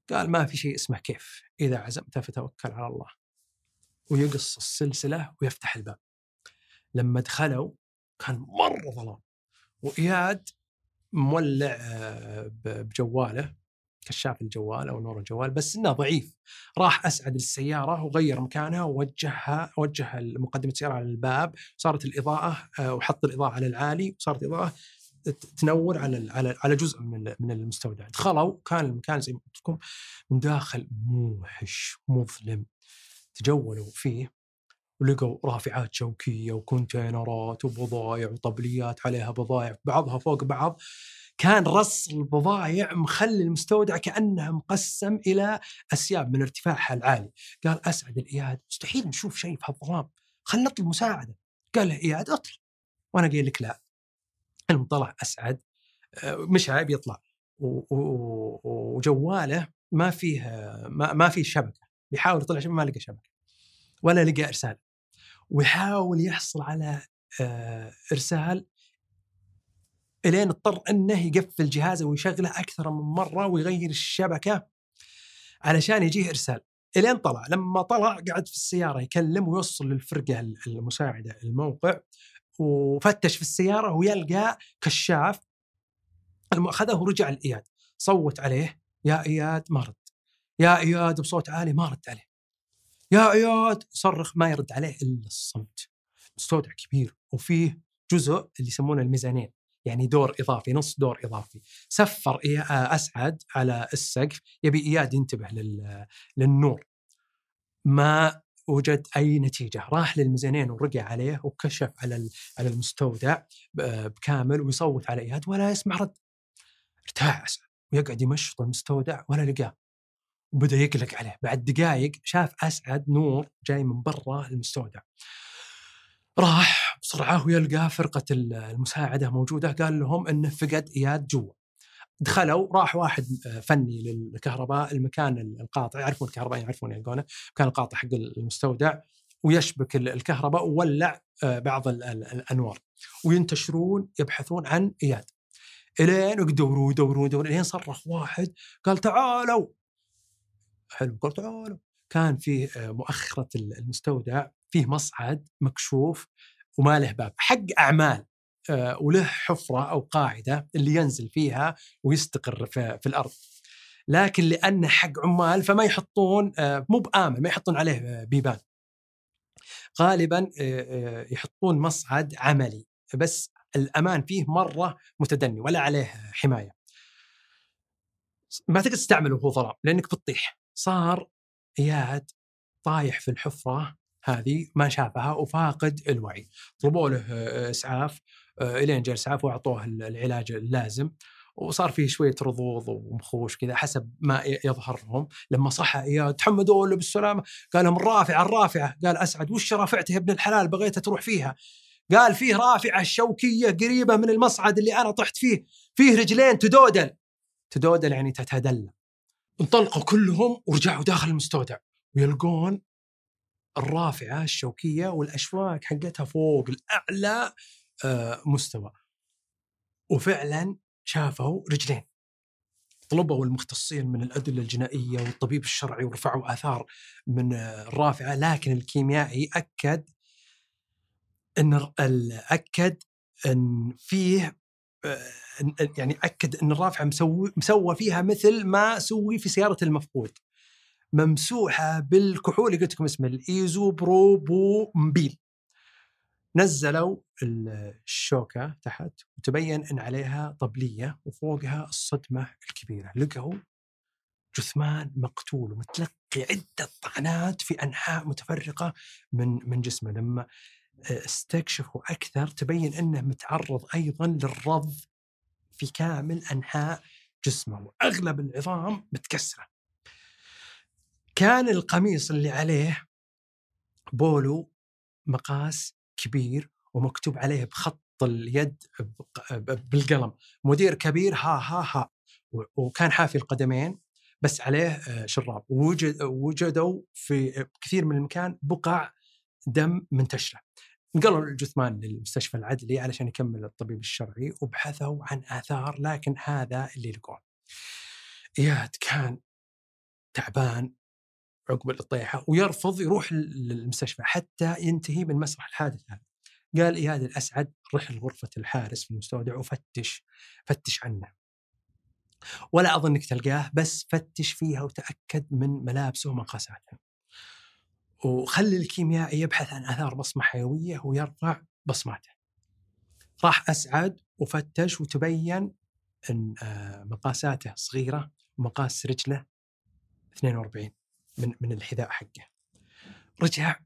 قال ما في شيء اسمه كيف إذا عزمت فتوكل على الله ويقص السلسلة ويفتح الباب لما دخلوا كان مرة ظلام. وإياد مولع آه، بجواله كشاف الجوال أو نور الجوال بس إنه ضعيف. راح أسعد السيارة وغير مكانها ووجهها وجه مقدمه السيارة على الباب. صارت الإضاءة آه، وحط الإضاءة على العالي وصارت الإضاءة تنور على على على جزء من من المستودع. دخلوا كان المكان زي ما قلت لكم من داخل موحش مظلم. تجولوا فيه. ولقوا رافعات شوكية وكونتينرات وبضايع وطبليات عليها بضايع بعضها فوق بعض. كان رص البضائع مخلي المستودع كأنه مقسم إلى أسياب من ارتفاعها العالي. قال أسعد الإياد مستحيل نشوف شيء في هالظلام خلنا نطلب مساعدة. قال له إياد اطلب وأنا قايل لك لا. المهم طلع أسعد آه، مش عيب يطلع. وجواله ما فيه ما, ما فيه شبكة. بيحاول يطلع ما لقى شبكة. ولا لقى إرسال. ويحاول يحصل على آه، إرسال الين اضطر أنه يقفل جهازه ويشغله أكثر من مرة ويغير الشبكة علشان يجيه إرسال. الين طلع. لما طلع قعد في السيارة يكلم ويوصل للفرقة المساعدة الموقع وفتش في السيارة ويلقى كشاف اخذه ورجع لاياد صوت عليه يا إياد ما رد. يا إياد بصوت عالي ما رد عليه. يا اياد صرخ ما يرد عليه إلا الصمت. مستودع كبير وفيه جزء اللي يسمونه الميزانين يعني دور إضافي نص دور إضافي. سفر أسعد على السقف يبي إياد ينتبه للنور. ما وجد أي نتيجة. راح للميزانين ورقع عليه وكشف على على المستودع بكامل ويصوت على إياد ولا يسمع رد. ارتاح أسعد. ويقعد يمشط المستودع ولا لقاه. وبدأ يقلق عليه. بعد دقائق شاف أسعد نور جاي من برا المستودع. راح بسرعة ويلقى فرقة المساعدة موجودة. قال لهم إنه فقد إياد جوا. دخلوا راح واحد فني للكهرباء المكان القاطع يعرفون الكهرباء يعرفون يلقونه كان القاطع حق المستودع ويشبك الكهرباء وولع آه، بعض الأنوار. وينتشرون يبحثون عن إياد. إلين يدوروا يدوروا يدوروا إلين صرخ واحد. قال تعالوا! حلو. قال تعالوا كان فيه آه، مؤخرة المستودع فيه مصعد مكشوف وما له باب حق أعمال آه، وله حفرة أو قاعدة اللي ينزل فيها ويستقر في, في الأرض. لكن لأنه حق عمال فما يحطون آه، مو بآمن ما يحطون عليه بيبان. غالبا يحطون مصعد عملي. بس الأمان فيه مرة متدني ولا عليه حماية. ما تقدر تستعمله وهو ظلام لأنك بتطيح. صار إياد طايح في الحفرة هذه ما شافها وفاقد الوعي. طلبوا له إسعاف إلين جاء الاسعاف وأعطوه العلاج اللازم. وصار فيه شوية رضوض ومخوش كذا حسب ما يظهر لهم. لما صحى إياد تحمدوا له بالسلامة. قال لهم الرافعة الرافعة. قال أسعد وش رافعته يا ابن الحلال؟ بغيت تروح فيها. قال فيه رافعة شوكية قريبة من المصعد اللي أنا طحت فيه. فيه رجلين تدودل. تدودل يعني تتدلى. انطلقوا كلهم ورجعوا داخل المستودع. ويلقون الرافعة الشوكية والأشواك حقتها فوق الأعلى آه، مستوى. وفعلا شافوا رجلين. طلبوا المختصين من الأدلة الجنائية والطبيب الشرعي ورفعوا آثار من الرافعة لكن الكيميائي أكد إن أكد إن فيه يعني أكد إن الرافعة مسوي مسوى فيها مثل ما سوي في سيارة المفقود. ممسوحة بالكحول قلت لكم اسمه الإيزوبروبومبيل. نزلوا الشوكة تحت وتبين إن عليها طبلية وفوقها الصدمة الكبيرة، لقوا جثمان مقتول ومتلقي عدة طعنات في أنحاء متفرقة من من جسمه، لما استكشفوا أكثر تبين إنه متعرض أيضا للرض في كامل أنحاء جسمه وأغلب العظام متكسرة. كان القميص اللي عليه بولو مقاس كبير ومكتوب عليه بخط اليد بالقلم. مدير كبير ها ها ها وكان حافي القدمين بس عليه آه، شراب. وجد وجدوا في كثير من المكان بقع دم منتشرة. نقلوا الجثمان للمستشفى العدلي علشان يكمل الطبيب الشرعي وبحثوا عن آثار لكن هذا اللي لقوه. إياد كان تعبان عقب الطيحة ويرفض يروح للمستشفى حتى ينتهي من مسرح الحادث هذا. قال إياد الأسعد رح لغرفة الحارس في المستودع وفتش فتش عنه. ولا أظنك تلقاه بس فتش فيها وتأكد من ملابسه ومقاساته. وخلي الكيميائي يبحث عن آثار بصمة حيوية ويرفع بصماته. راح أسعد وفتش وتبين إن آه، مقاساته صغيرة ومقاس رجله 42 من من الحذاء حقه. رجع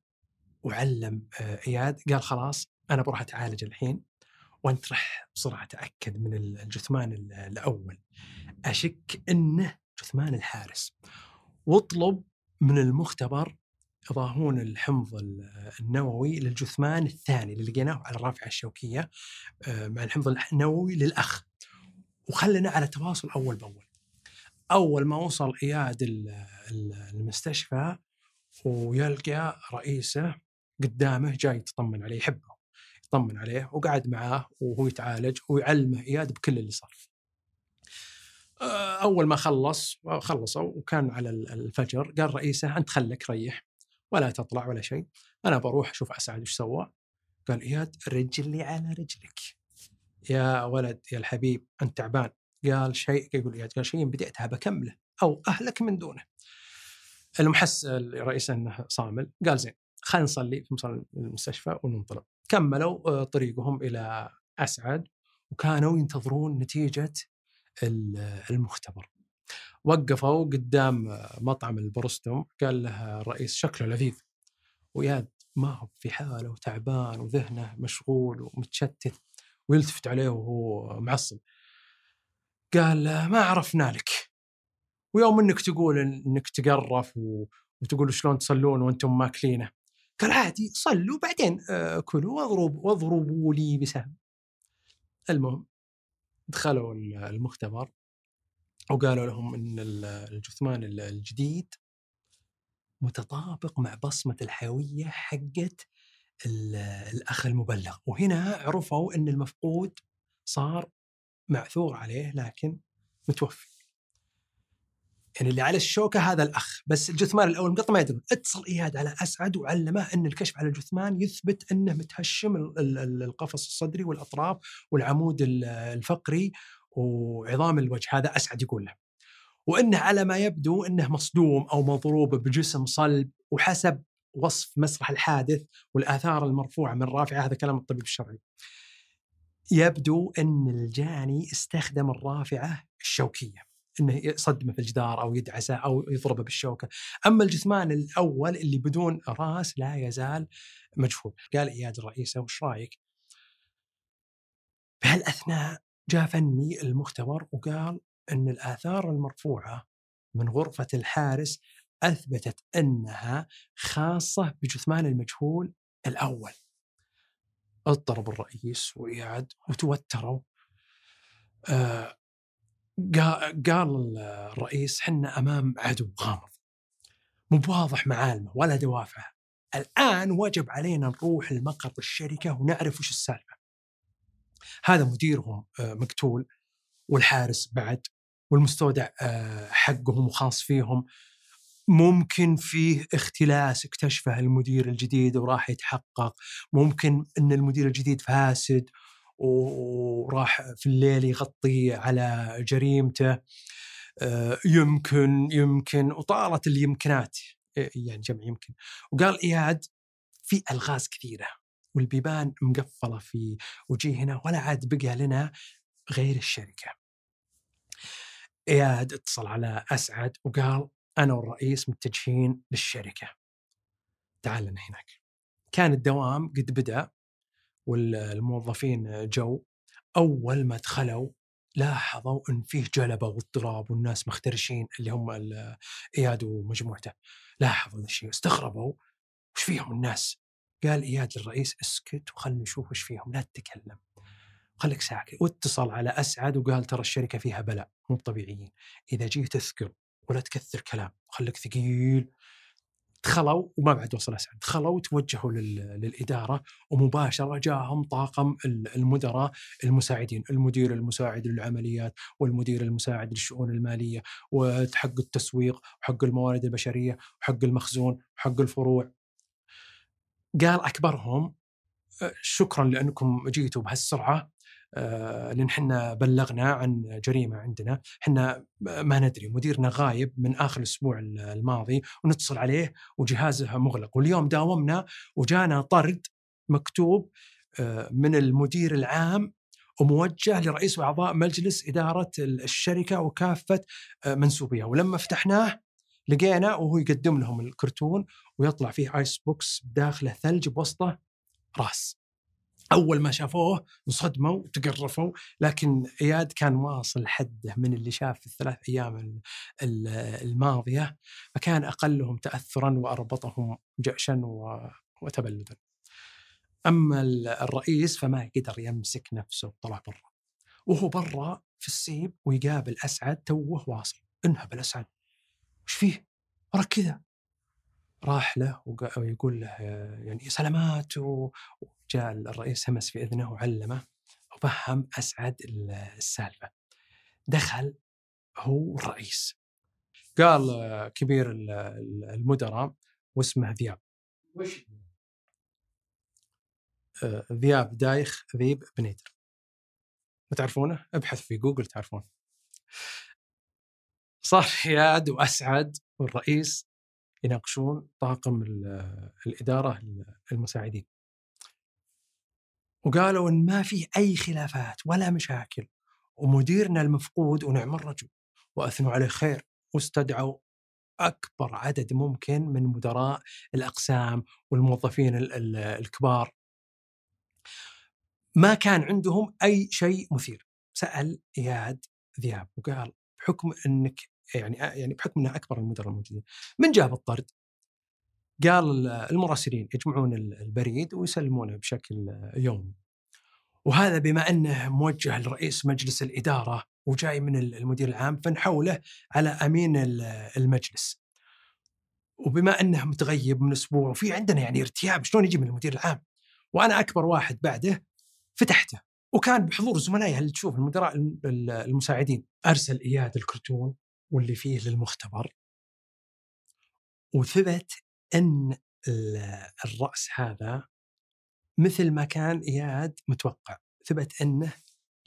وعلم آه، إياد قال خلاص أنا بروح أتعالج الحين وأنت راح بسرعة تاكد من الجثمان الأول أشك إنه جثمان الحارس واطلب من المختبر يضاهون الحمض النووي للجثمان الثاني اللي لقيناه على الرافعة الشوكية آه، مع الحمض النووي للأخ. وخلنا على تواصل أول بأول. أول ما وصل إياد المستشفى ويلقى رئيسه قدامه جاي يتطمن عليه يحبه يطمن عليه وقعد معاه وهو يتعالج ويعلمه إياد بكل اللي صار. آه، أول ما خلص خلصوا وكان على الفجر قال رئيسه أنت خلك ريح. ولا تطلع ولا شيء. أنا بروح أشوف اسعد إيش سوى. قال إياد رجلي على رجلك. يا ولد يا الحبيب أنت تعبان. قال شيء يقول إياد قال شيء بديتها بكمله أو أهلك من دونه. المحس الرئيس أنه صامل قال زين خلينا نصلي في المستشفى وننطلق. كملوا آه، طريقهم إلى أسعد وكانوا ينتظرون نتيجة المختبر. وقفوا قدام مطعم البروستوم قال له الرئيس شكله لذيذ. وياد ما هو في حاله وتعبان وذهنه مشغول ومتشتت ويلتفت عليه وهو معصب. قال ما عرفنا لك. ويوم إنك تقول إنك تقرف وتقول شلون تصلون وأنتم ماكلينه. قال عادي صلوا بعدين آه، كلوا واضربوا واضربوا لي بسهم. المهم دخلوا المختبر. وقالوا لهم إن الجثمان الجديد متطابق مع بصمة الحيوية حقت الأخ المبلغ. وهنا عرفوا إن المفقود صار معثور عليه لكن متوفي. يعني اللي على الشوكة هذا الأخ بس الجثمان الأول مقطع ما يدرون. اتصل إياد على أسعد وعلمه إن الكشف على الجثمان يثبت إنه متهشم القفص الصدري والأطراف والعمود الفقري وعظام الوجه هذا أسعد يقول له وإنه على ما يبدو إنه مصدوم أو مضروب بجسم صلب وحسب وصف مسرح الحادث والآثار المرفوعة من رافعه هذا كلام الطبيب الشرعي. يبدو إن الجاني استخدم الرافعة الشوكية إنه يصدمه في الجدار أو يدعسه أو يضربه بالشوكة، أما الجثمان الأول اللي بدون راس لا يزال مجهول، قال إياد الرئيسة وش رأيك؟ بهالأثناء جاء فني المختبر وقال إن الآثار المرفوعة من غرفة الحارس أثبتت إنها خاصة بجثمان المجهول الأول. اضطرب الرئيس واياد وتوتروا. آه قال الرئيس حنا أمام عدو غامض. مو بواضح معالمه ولا دوافعه. الآن وجب علينا نروح لمقر الشركة ونعرف وش السالفة. هذا مديرهم آه، مقتول والحارس بعد والمستودع آه، حقهم وخاص فيهم. ممكن فيه اختلاس اكتشفه المدير الجديد وراح يتحقق. ممكن إن المدير الجديد فاسد وراح في الليل يغطي على جريمته. آه، يمكن يمكن وطالت اليمكنات يعني جمع يمكن. وقال إياد في ألغاز كثيرة. والبيبان مقفلة في وجيهنا ولا عاد بقى لنا غير الشركة. إياد اتصل على أسعد وقال أنا والرئيس متجهين للشركة. تعال لنا هناك. كان الدوام قد بدأ والموظفين جو أول ما دخلوا لاحظوا إن فيه جلبة واضطراب والناس مخترشين اللي هم إياد ومجموعته لاحظوا الشيء استغربوا وش فيهم الناس قال إياد للرئيس اسكت وخلنا نشوف وش فيهم لا تتكلم. خليك ساكت. واتصل على أسعد وقال ترى الشركة فيها بلاء مو طبيعيين إذا جيت اثقل ولا تكثر كلام خليك ثقيل. دخلوا وما بعد وصل أسعد. دخلوا وتوجهوا للإدارة ومباشرة جاهم طاقم المدراء المساعدين. المدير المساعد للعمليات والمدير المساعد للشؤون المالية وحق التسويق وحق الموارد البشرية وحق المخزون وحق الفروع. قال أكبرهم آه، شكرا لأنكم جيتوا بهالسرعة. آه، لأن إحنا بلغنا عن جريمة عندنا، إحنا ما ندري مديرنا غايب من آخر الأسبوع الماضي ونتصل عليه وجهازه مغلق، واليوم داومنا وجانا طرد مكتوب آه، من المدير العام وموجه لرئيس وأعضاء مجلس إدارة الشركة وكافة منسوبيها، ولما فتحناه لقينا وهو يقدم لهم الكرتون ويطلع فيه ice box داخله ثلج بوسطه راس أول ما شافوه انصدموا وتقرفوا لكن إياد كان واصل حده من اللي شاف في الثلاث أيام الماضية فكان أقلهم تاثرا وأربطهم جأشا وتبلدا. أما الرئيس فما قدر يمسك نفسه وطلع برا. وهو برا في السيب ويقابل أسعد توه واصل انهب الأسعد وش فيه؟ وراك كذا راح له ويقول له يعني سلامات وجاء الرئيس همس في إذنه وعلمه وفهم أسعد السالفة. دخل هو الرئيس. قال كبير المدراء واسمه ذياب. وش ذياب دايخ ذيب بنيدر. ما تعرفونه؟ ابحث في جوجل تعرفون. صار اياد وأسعد والرئيس يناقشون طاقم الإدارة المساعدين. وقالوا إن ما في أي خلافات ولا مشاكل ومديرنا المفقود ونعم الرجل وأثنوا عليه خير واستدعوا أكبر عدد ممكن من مدراء الأقسام والموظفين الكبار. ما كان عندهم أي شيء مثير. سأل إياد ذياب وقال بحكم إنك يعني يعني بحكم إنها أكبر المدراء الموجودين. من جاب الطرد؟ قال المراسلين يجمعون البريد ويسلمونه بشكل يومي. وهذا بما أنه موجه لرئيس مجلس الإدارة وجاي من المدير العام فنحوله على أمين المجلس. وبما أنه متغيب من أسبوع وفي عندنا يعني ارتياب شلون يجي من المدير العام؟ وأنا أكبر واحد بعده فتحته. وكان بحضور زملائي اللي تشوف المدراء المساعدين؟ أرسل إياد الكرتون. واللي فيه للمختبر. وثبت إن الرأس هذا مثل ما كان إياد متوقع. ثبت إنه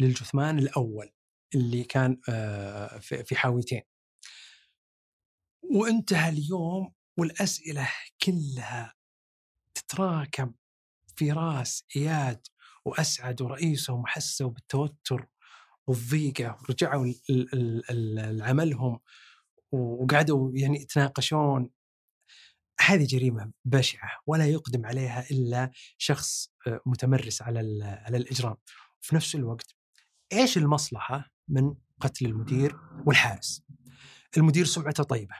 للجثمان الأول اللي كان آه، في حاويتين. وانتهى اليوم والأسئلة كلها تتراكم في رأس إياد وأسعد ورئيسهم حسوا بالتوتر والضيقه ورجعوا لعملهم وقعدوا يعني يتناقشون. هذه جريمة بشعة ولا يقدم عليها إلا شخص آه، متمرس على على الإجرام. في نفس الوقت إيش المصلحة من قتل المدير والحارس؟ المدير سمعته طيبة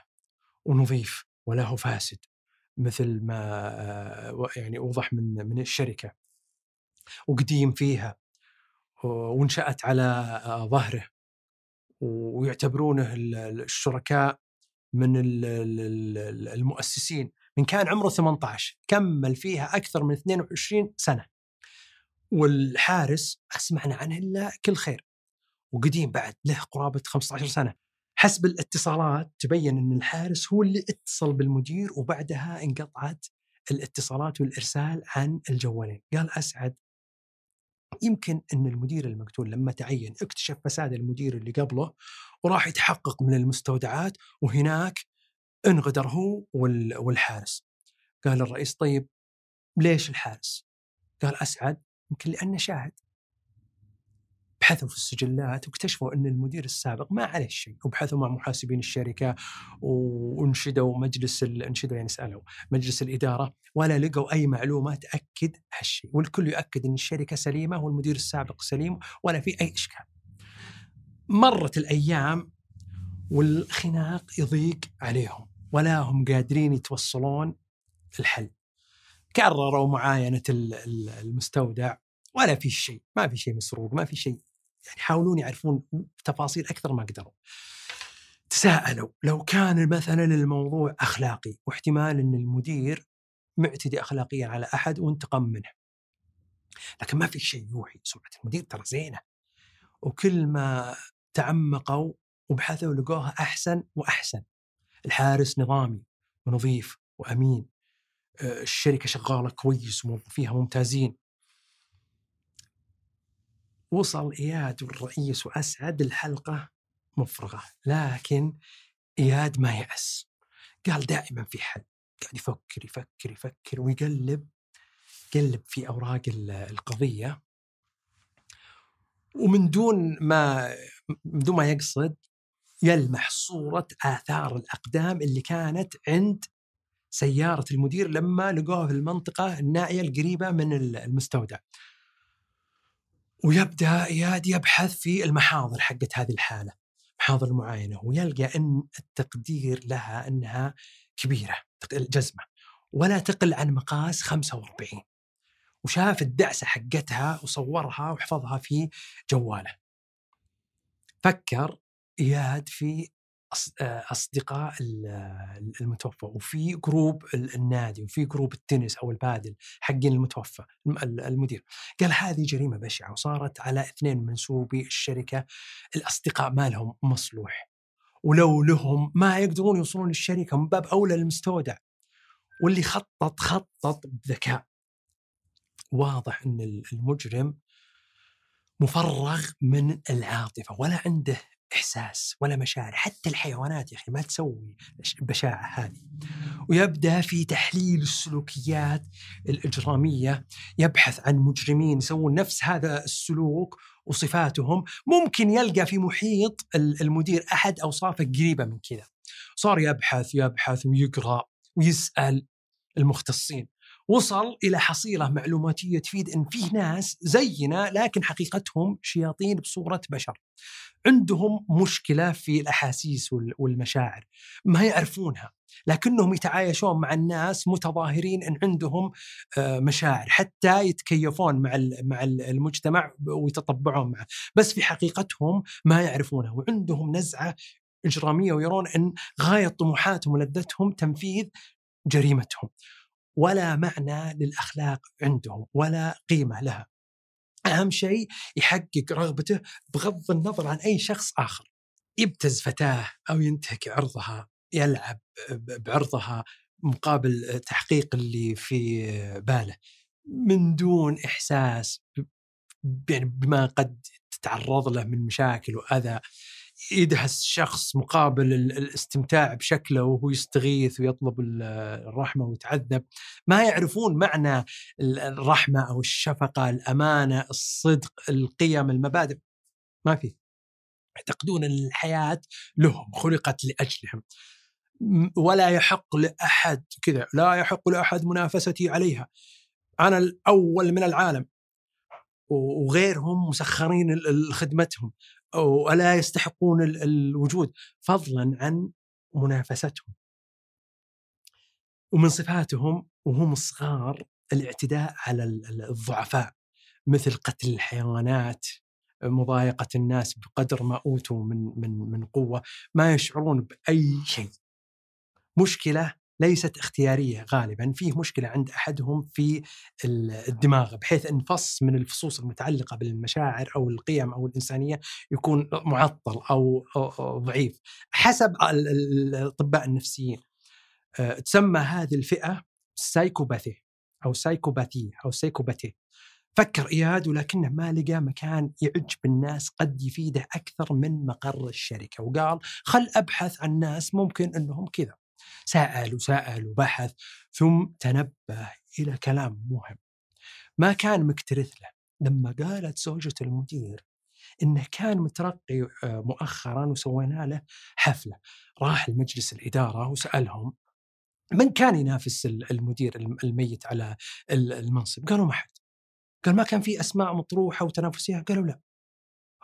ونظيف ولا هو فاسد مثل ما آه، يعني أوضح من من الشركة. وقديم فيها وانشأت على آه، ظهره. ويعتبرونه الشركاء من المؤسسين. من كان عمره 18 كمل فيها أكثر من 22 سنة. والحارس ما سمعنا عنه إلا كل خير. وقديم بعد له قرابة 15 سنة. حسب الاتصالات تبين أن الحارس هو اللي اتصل بالمدير وبعدها انقطعت الاتصالات والإرسال عن الجوالين. قال أسعد يمكن إن المدير المقتول لما تعين اكتشف فساد المدير اللي قبله وراح يتحقق من المستودعات وهناك انغدر هو والحارس قال الرئيس طيب ليش الحارس؟ قال أسعد يمكن لأنه شاهد بحثوا في السجلات واكتشفوا أن المدير السابق ما عليه شيء وبحثوا مع محاسبين الشركة وانشدوا مجلس انشدوا يعني سألوا مجلس الإدارة ولا لقوا أي معلومه تأكد هالشيء والكل يؤكد أن الشركة سليمة والمدير السابق سليم ولا في أي إشكال. مرت الأيام والخناق يضيق عليهم ولا هم قادرين يتوصلون الحل. كرروا معاينة المستودع ولا في شيء ما في شيء مسروق ما في شيء يعني يحاولون يعرفون تفاصيل أكثر ما قدروا. تساءلوا لو كان مثلا الموضوع أخلاقي واحتمال إن المدير معتدي اخلاقيا على أحد وانتقم منه. لكن ما في شيء يوحي سمعة المدير ترى زينة. وكل ما تعمقوا وبحثوا لقوها أحسن وأحسن. الحارس نظامي ونظيف وأمين. آه، الشركة شغالة كويس وموظفيها ممتازين. وصل إياد والرئيس وأسعد الحلقة مفرغة لكن إياد ما يأس قال دائما في حل قاعد يفكر يفكر يفكر ويقلب قلب في أوراق القضية ومن دون ما من دون ما يقصد يلمح صورة آثار الأقدام اللي كانت عند سيارة المدير لما لقوها في المنطقة النائية القريبة من المستودع. ويبدأ اياد يبحث في المحاضر حقت هذه الحالة محاضر المعاينه ويلقى إن التقدير لها إنها كبيرة جزمة ولا تقل عن مقاس 45 وشاف الدعسة حقتها وصورها وحفظها في جواله. فكر اياد في أصدقاء المتوفى وفي group النادي وفي group التنس أو البادل حقين المتوفى المدير. قال هذه جريمة بشعة وصارت على اثنين منسوبي الشركة الأصدقاء ما لهم مصلوح. ولو لهم ما يقدرون يوصلون للشركة من باب أولى المستودع واللي خطط خطط بذكاء. واضح إن المجرم مفرغ من العاطفة ولا عنده إحساس ولا مشاعر حتى الحيوانات يا أخي ما تسوي البشاعه هذه. ويبدأ في تحليل السلوكيات الإجرامية يبحث عن مجرمين يسوون نفس هذا السلوك وصفاتهم. ممكن يلقى في محيط المدير أحد أوصافه قريبة من كذا. صار يبحث يبحث ويقرأ ويسأل المختصين. وصل إلى حصيلة معلوماتية تفيد إن فيه ناس زينا لكن حقيقتهم شياطين بصورة بشر. عندهم مشكلة في الأحاسيس والمشاعر. ما يعرفونها. لكنهم يتعايشون مع الناس متظاهرين إن عندهم آه، مشاعر. حتى يتكيفون مع مع المجتمع ويتطبعون معه. بس في حقيقتهم ما يعرفونها. وعندهم نزعة إجرامية ويرون إن غاية طموحاتهم ولذتهم تنفيذ جريمتهم. ولا معنى للأخلاق عندهم ولا قيمة لها. أهم شيء يحقق رغبته بغض النظر عن أي شخص آخر. يبتز فتاة أو ينتهك عرضها يلعب بعرضها مقابل تحقيق اللي في باله. من دون إحساس يعني بما قد تتعرض له من مشاكل وأذى. يدهس شخص مقابل ال- الاستمتاع بشكله وهو يستغيث ويطلب ال- الرحمة ويتعذب. ما يعرفون معنى ال- الرحمة أو الشفقة الأمانة الصدق القيم المبادئ. ما في. يعتقدون إن الحياة لهم خلقت لأجلهم. م- ولا يحق لأحد كذا. لا يحق لأحد منافستي عليها. أنا الأول من العالم. وغيرهم مسخرين لخدمتهم ولا يستحقون ال- الوجود فضلا عن منافستهم. ومن صفاتهم وهم صغار الاعتداء على ال- ال- الضعفاء مثل قتل الحيوانات مضايقة الناس بقدر ما أوتوا من من من قوة ما يشعرون بأي شيء. مشكلة ليست اختيارية غالبا. فيه مشكلة عند أحدهم في ال- الدماغ بحيث أن فص من الفصوص المتعلقة بالمشاعر أو القيم أو الإنسانية يكون معطل أو ضعيف. حسب ال- ال- الأطباء النفسيين آه، تسمى هذه الفئة psychopathy أو سايكوباثية أو psychopathy فكر إياد ولكنه ما لقى مكان يعج بالناس قد يفيده أكثر من مقر الشركة. وقال خل أبحث عن ناس ممكن أنهم كذا. سأل وسأل وبحث ثم تنبه إلى كلام مهم ما كان مكترث له لما قالت زوجة المدير إنه كان مترقي آه، مؤخرا وسوينا له حفلة راح لمجلس الإدارة وسألهم من كان ينافس ال- المدير الم- الميت على ال- المنصب؟ قالوا ما حد. قال ما كان في أسماء مطروحة وتنافسية؟ قالوا لا.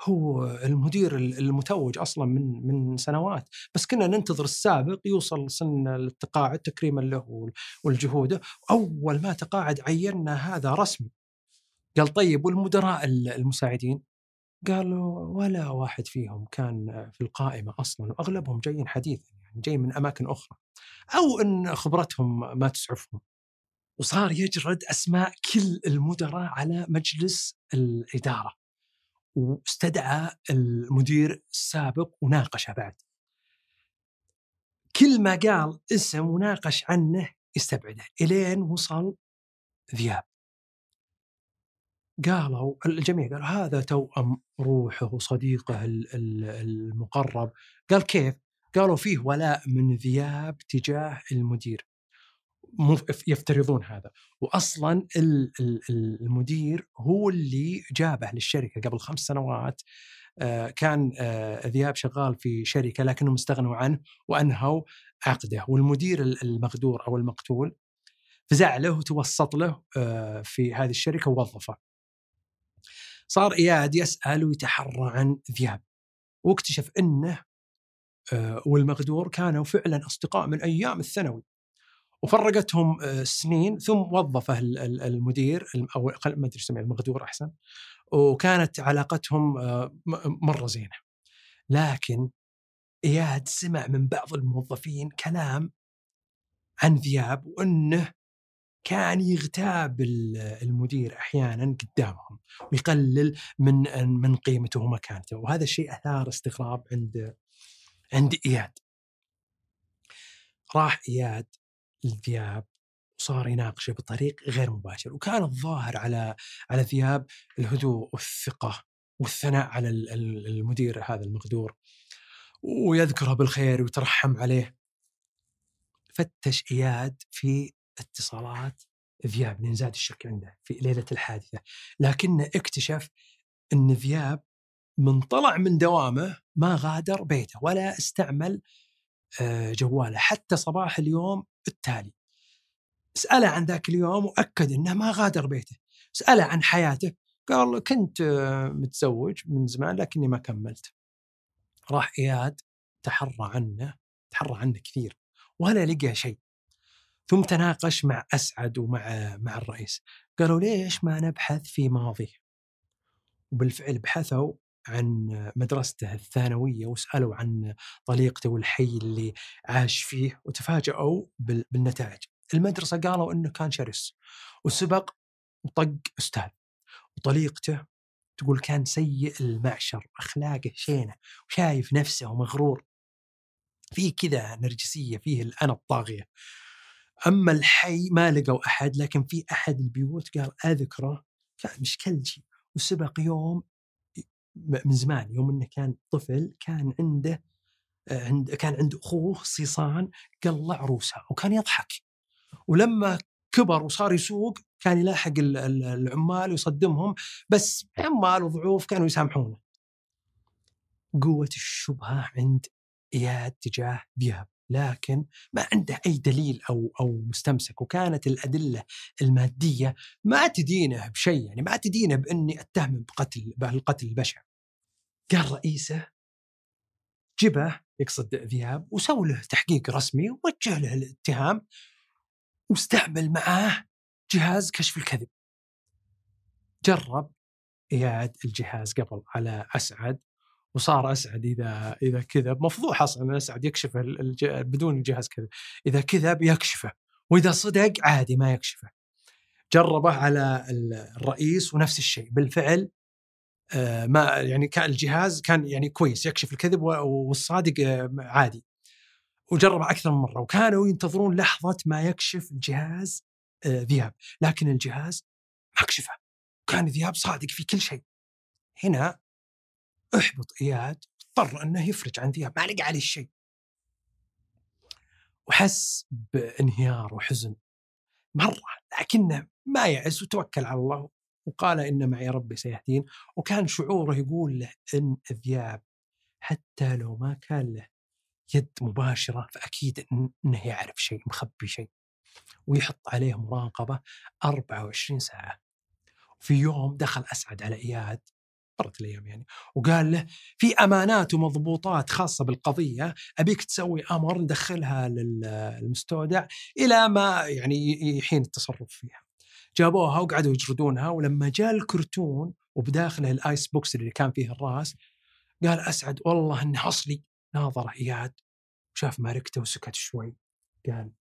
هو المدير ال- المتوج أصلا من من سنوات. بس كنا ننتظر السابق يوصل سن التقاعد تكريما له وال- والجهوده اول ما تقاعد عينا هذا رسمي. قال طيب والمدراء ال- المساعدين؟ قالوا ولا واحد فيهم كان في القائمة أصلا وأغلبهم جايين حديثا يعني جاي من أماكن أخرى. أو إن خبرتهم ما تسعفهم. وصار يجرد أسماء كل المدراء على مجلس الإدارة. واستدعى المدير السابق وناقشه بعد. كل ما قال اسم وناقش عنه يستبعده. إلين وصل ذياب. قالوا الجميع قالوا هذا توأم روحه وصديقه ال- ال- المقرب. قال كيف؟ قالوا فيه ولاء من ذياب تجاه المدير. يفترضون هذا. واصلا ال- ال- المدير هو اللي جابه للشركة قبل خمس سنوات. آه، كان آه، ذياب شغال في شركة لكنهم استغنوا عنه وأنهوا عقده. والمدير ال- المغدور أو المقتول فزع له وتوسط له آه، في هذه الشركة ووظفه. صار إياد يسأل ويتحرى عن ذياب. واكتشف إنه والمغدور كانوا فعلا أصدقاء من أيام الثانوي. وفرقتهم آه، سنين ثم وظفه ال- ال- المدير الم- أو ما أدري يسميه المغدور أحسن. وكانت علاقتهم آه، مرة زينة. لكن إياد سمع من بعض الموظفين كلام عن ذياب وأنه كان يغتاب ال- المدير أحيانا قدامهم ويقلل من من قيمته ومكانته. وهذا الشيء أثار استغراب عند عند إياد. راح إياد لذياب وصار يناقشه بطريق غير مباشر وكان الظاهر على على ذياب الهدوء والثقة والثناء على ال- ال- المدير هذا المغدور ويذكره بالخير ويترحم عليه. فتش إياد في اتصالات ذياب لأن زاد الشك عنده في ليلة الحادثة لكنه اكتشف إن ذياب من طلع من دوامه ما غادر بيته ولا استعمل جوالة. حتى صباح اليوم التالي. سأله عن ذاك اليوم وأكد أنه ما غادر بيته. سأله عن حياته. قال كنت آه، متزوج من زمان لكني ما كملت. راح إياد تحرى عنه تحرى عنه كثير ولا لقى شيء. ثم تناقش مع أسعد ومع مع الرئيس. قالوا ليش ما نبحث في ماضيه؟ وبالفعل بحثوا عن مدرسته الثانوية وسألوا عن طليقته والحي اللي عاش فيه وتفاجأوا بال- بالنتائج. المدرسة قالوا أنه كان شرس وسبق وطق أستاذ وطليقته تقول كان سيء المعشر أخلاقه شينة وشايف نفسه ومغرور فيه كذا نرجسية فيه الأنا الطاغية. أما الحي ما لقوا أحد لكن في أحد البيوت قال أذكره كان مشكلجي وسبق يوم من زمان. يوم إنه كان طفل كان عنده آه، عند كان عند أخوه صيصان قلع عروسها وكان يضحك. ولما كبر وصار يسوق كان يلاحق العمال ويصدمهم بس عمال وضعوف كانوا يسامحونه. قوة الشبهة عند إياد تجاه ذياب لكن ما عنده أي دليل أو أو مستمسك وكانت الأدلة المادية ما تدينه بشيء يعني ما تدينه بإني اتهمه بقتل بالقتل البشع. قال رئيسه جبه يقصد ذياب وسووا له تحقيق رسمي ووجه له الاتهام واستعمل معاه جهاز كشف الكذب. جرب إياد الجهاز قبل على أسعد وصار أسعد إذا إذا كذب مفضوح أصلا اسعد يكشف بدون الجهاز كذا. إذا كذب يكشفه وإذا صدق عادي ما يكشفه. جربه على الرئيس ونفس الشيء. بالفعل آه، ما يعني كان الجهاز كان يعني كويس يكشف الكذب والصادق آه، عادي. وجرب أكثر من مرة. وكانوا ينتظرون لحظة ما يكشف الجهاز آه، ذياب. لكن الجهاز ما كشفه. كان ذياب صادق في كل شيء. هنا احبط إياد اضطر إنه يفرج عن ذياب ما لقى عليه شيء. وحس بانهيار وحزن. مرة لكنه ما يأس وتوكل على الله وقال ان معي ربي سيهدين. وكان شعوره يقول له إن ذياب حتى لو ما كان له يد مباشرة فأكيد إنه يعرف شيء مخبي شيء. ويحط عليه مراقبة 24 ساعة. في يوم دخل أسعد على إياد. مرت الأيام يعني. وقال له في أمانات ومضبوطات خاصة بالقضية أبيك تسوي أمر ندخلها للمستودع إلى ما يعني يحين التصرف فيها. جابوها وقعدوا يجردونها ولما جاء الكرتون وبداخله ال ice box اللي كان فيه الراس قال أسعد والله انه أصلي. ناظر إياد. وشاف ماركته وسكت شوي. قال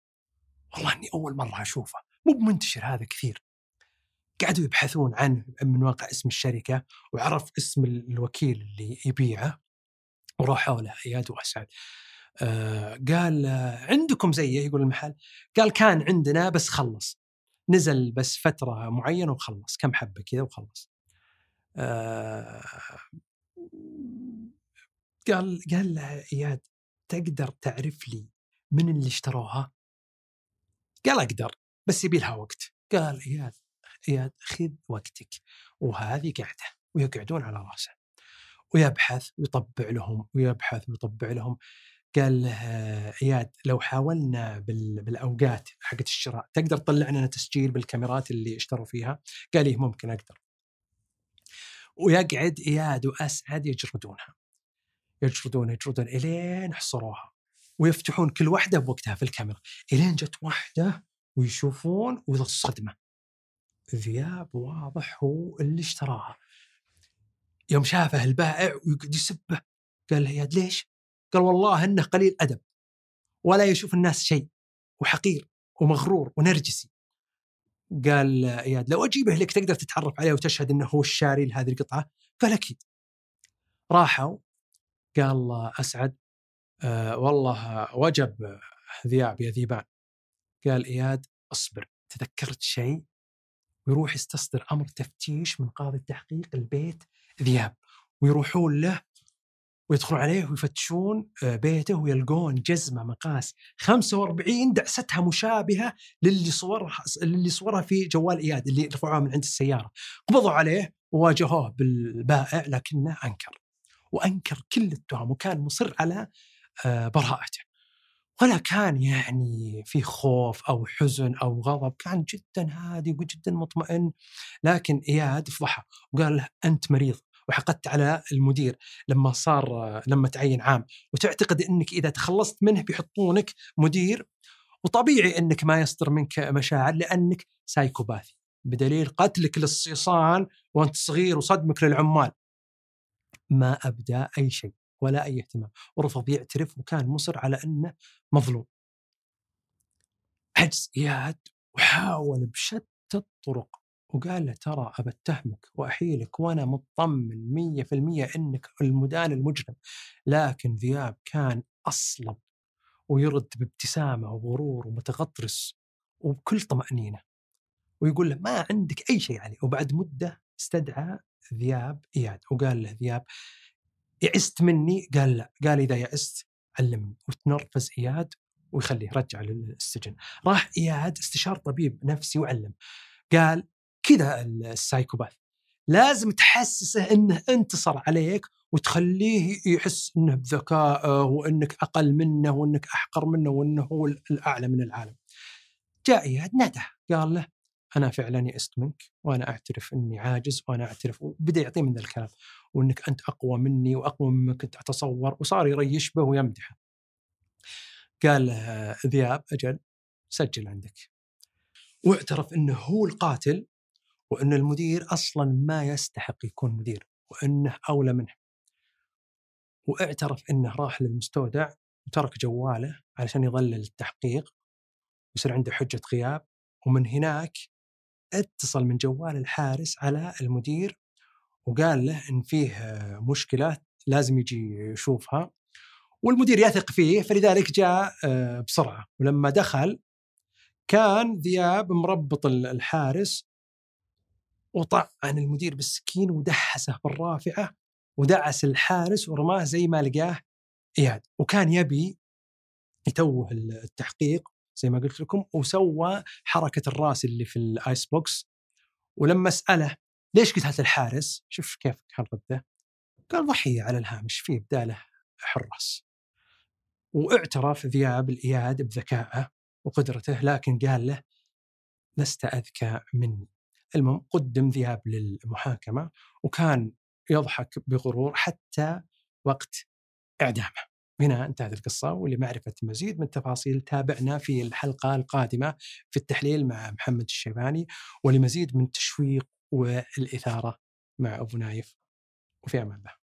والله إني أول مرة أشوفه. مو بمنتشر هذا كثير. قعدوا يبحثون عنه من واقع اسم الشركة وعرف اسم الوكيل اللي يبيعه وراحوا له اياد وأسعد. آه قال آه عندكم زيه يقول المحل قال كان عندنا بس خلص نزل بس فترة معينة وخلص كم حبة كذا وخلص. آه قال قال له اياد تقدر تعرف لي من اللي اشتروها؟ قال أقدر بس يبي لها وقت. قال اياد اياد خذ وقتك وهذه قاعدة ويقعدون على راسه ويبحث ويطبع لهم ويبحث ويطبع لهم قال له اياد لو حاولنا بالأوقات حقت الشراء تقدر تطلع لنا تسجيل بالكاميرات اللي اشتروا فيها؟ قال لي ممكن أقدر. ويقعد اياد وأسعد يجردونها. يجردون يجردون إلين حصروها ويفتحون كل واحدة بوقتها في الكاميرا إلين جت واحدة ويشوفون الصدمة ذياب واضح هو اللي اشتراها. يوم شافه البائع ويقعد يسبه قال له اياد ليش؟ قال والله إنه قليل أدب ولا يشوف الناس شيء وحقير ومغرور ونرجسي. قال اياد لو أجيبه لك تقدر تتعرف عليه وتشهد إنه هو الشاري لهذه القطعة؟ قال أكيد. راحوا قال أسعد آه والله وجب ذياب يا ذيبان. قال إياد اصبر تذكرت شيء؟ ويروح يستصدر أمر تفتيش من قاضي التحقيق البيت ذياب ويروحون له ويدخلون عليه ويفتشون آه، بيته ويلقون جزمة مقاس 45 دعستها مشابهة للي صورها للي صورها في جوال إياد اللي رفعوها من عند السيارة. قبضوا عليه وواجهوه بالبائع لكنه أنكر. وأنكر كل التهم وكان مصر على آه، براءته. ولا كان يعني في خوف أو حزن أو غضب كان جدا هادي وجدا مطمئن. لكن إياد فضحه وقال له أنت مريض وحقدت على المدير لما صار لما تعين عام. وتعتقد إنك إذا تخلصت منه بيحطونك مدير؟ وطبيعي إنك ما يصدر منك مشاعر لأنك سايكوباثي. بدليل قتلك للصيصان وأنت صغير وصدمك للعمال. ما أبدأ أي شيء. ولا أي اهتمام. ورفض يعترف وكان مصر على أنه مظلوم. عجز إياد وحاول بشتى الطرق وقال له ترى ابى اتهمك وأحيلك وأنا مطمن مية في المية إنك المدان المجرم. لكن ذياب كان أصلب ويرد بابتسامة وغرور ومتغطرس وبكل طمأنينة. ويقول له ما عندك أي شيء عليه وبعد مدة استدعى ذياب إياد وقال له ذياب يئست مني؟ قال لا. قال إذا يئست علمني. وتنرفز إياد ويخليه رجع للسجن. راح إياد استشار طبيب نفسي وعلم. قال كذا السايكوباث. لازم تحسسه إنه انتصر عليك وتخليه يحس إنه بذكائه وإنك أقل منه وإنك أحقر منه وإنه هو الأعلى من العالم. جاء إياد نادى قال له أنا فعلا يئست منك وأنا أعترف إني عاجز وأنا أعترف وبدأ يعطيه من ذا الكلام وإنك أنت أقوى مني وأقوى مما كنت أتصور وصار يريش به ويمدحه. قال ذياب أجل سجل عندك. واعترف إنه هو القاتل وإن المدير أصلا ما يستحق يكون مدير وإنه أولى منه. واعترف إنه راح للمستودع وترك جواله علشان يظلل التحقيق ويصير عنده حجة غياب ومن هناك اتصل من جوال الحارس على المدير وقال له إن فيه مشكلة لازم يجي يشوفها والمدير يثق فيه فلذلك جاء آه، بسرعة. ولما دخل كان ذياب مربط الحارس وطعن المدير بالسكين ودحسه بالرافعة ودعس الحارس ورماه زي ما لقاه إياد. وكان يبي يتوه التحقيق زي ما قلت لكم وسوى حركة الرأس اللي في ال ice box ولما سأله ليش قتلت الحارس؟ شوف كيف كان رده قال ضحية على الهامش في بداله حراس واعترف ذياب لإياد بذكائه وقدرته لكن قال له لست أذكى مني المهم قدم ذياب للمحاكمة وكان يضحك بغرور حتى وقت إعدامه. هنا انتهت القصة ولمعرفه مزيد من التفاصيل تابعنا في الحلقة القادمة في التحليل مع محمد الشيباني ولمزيد من التشويق والإثارة مع أبو نايف وفي أمان الله.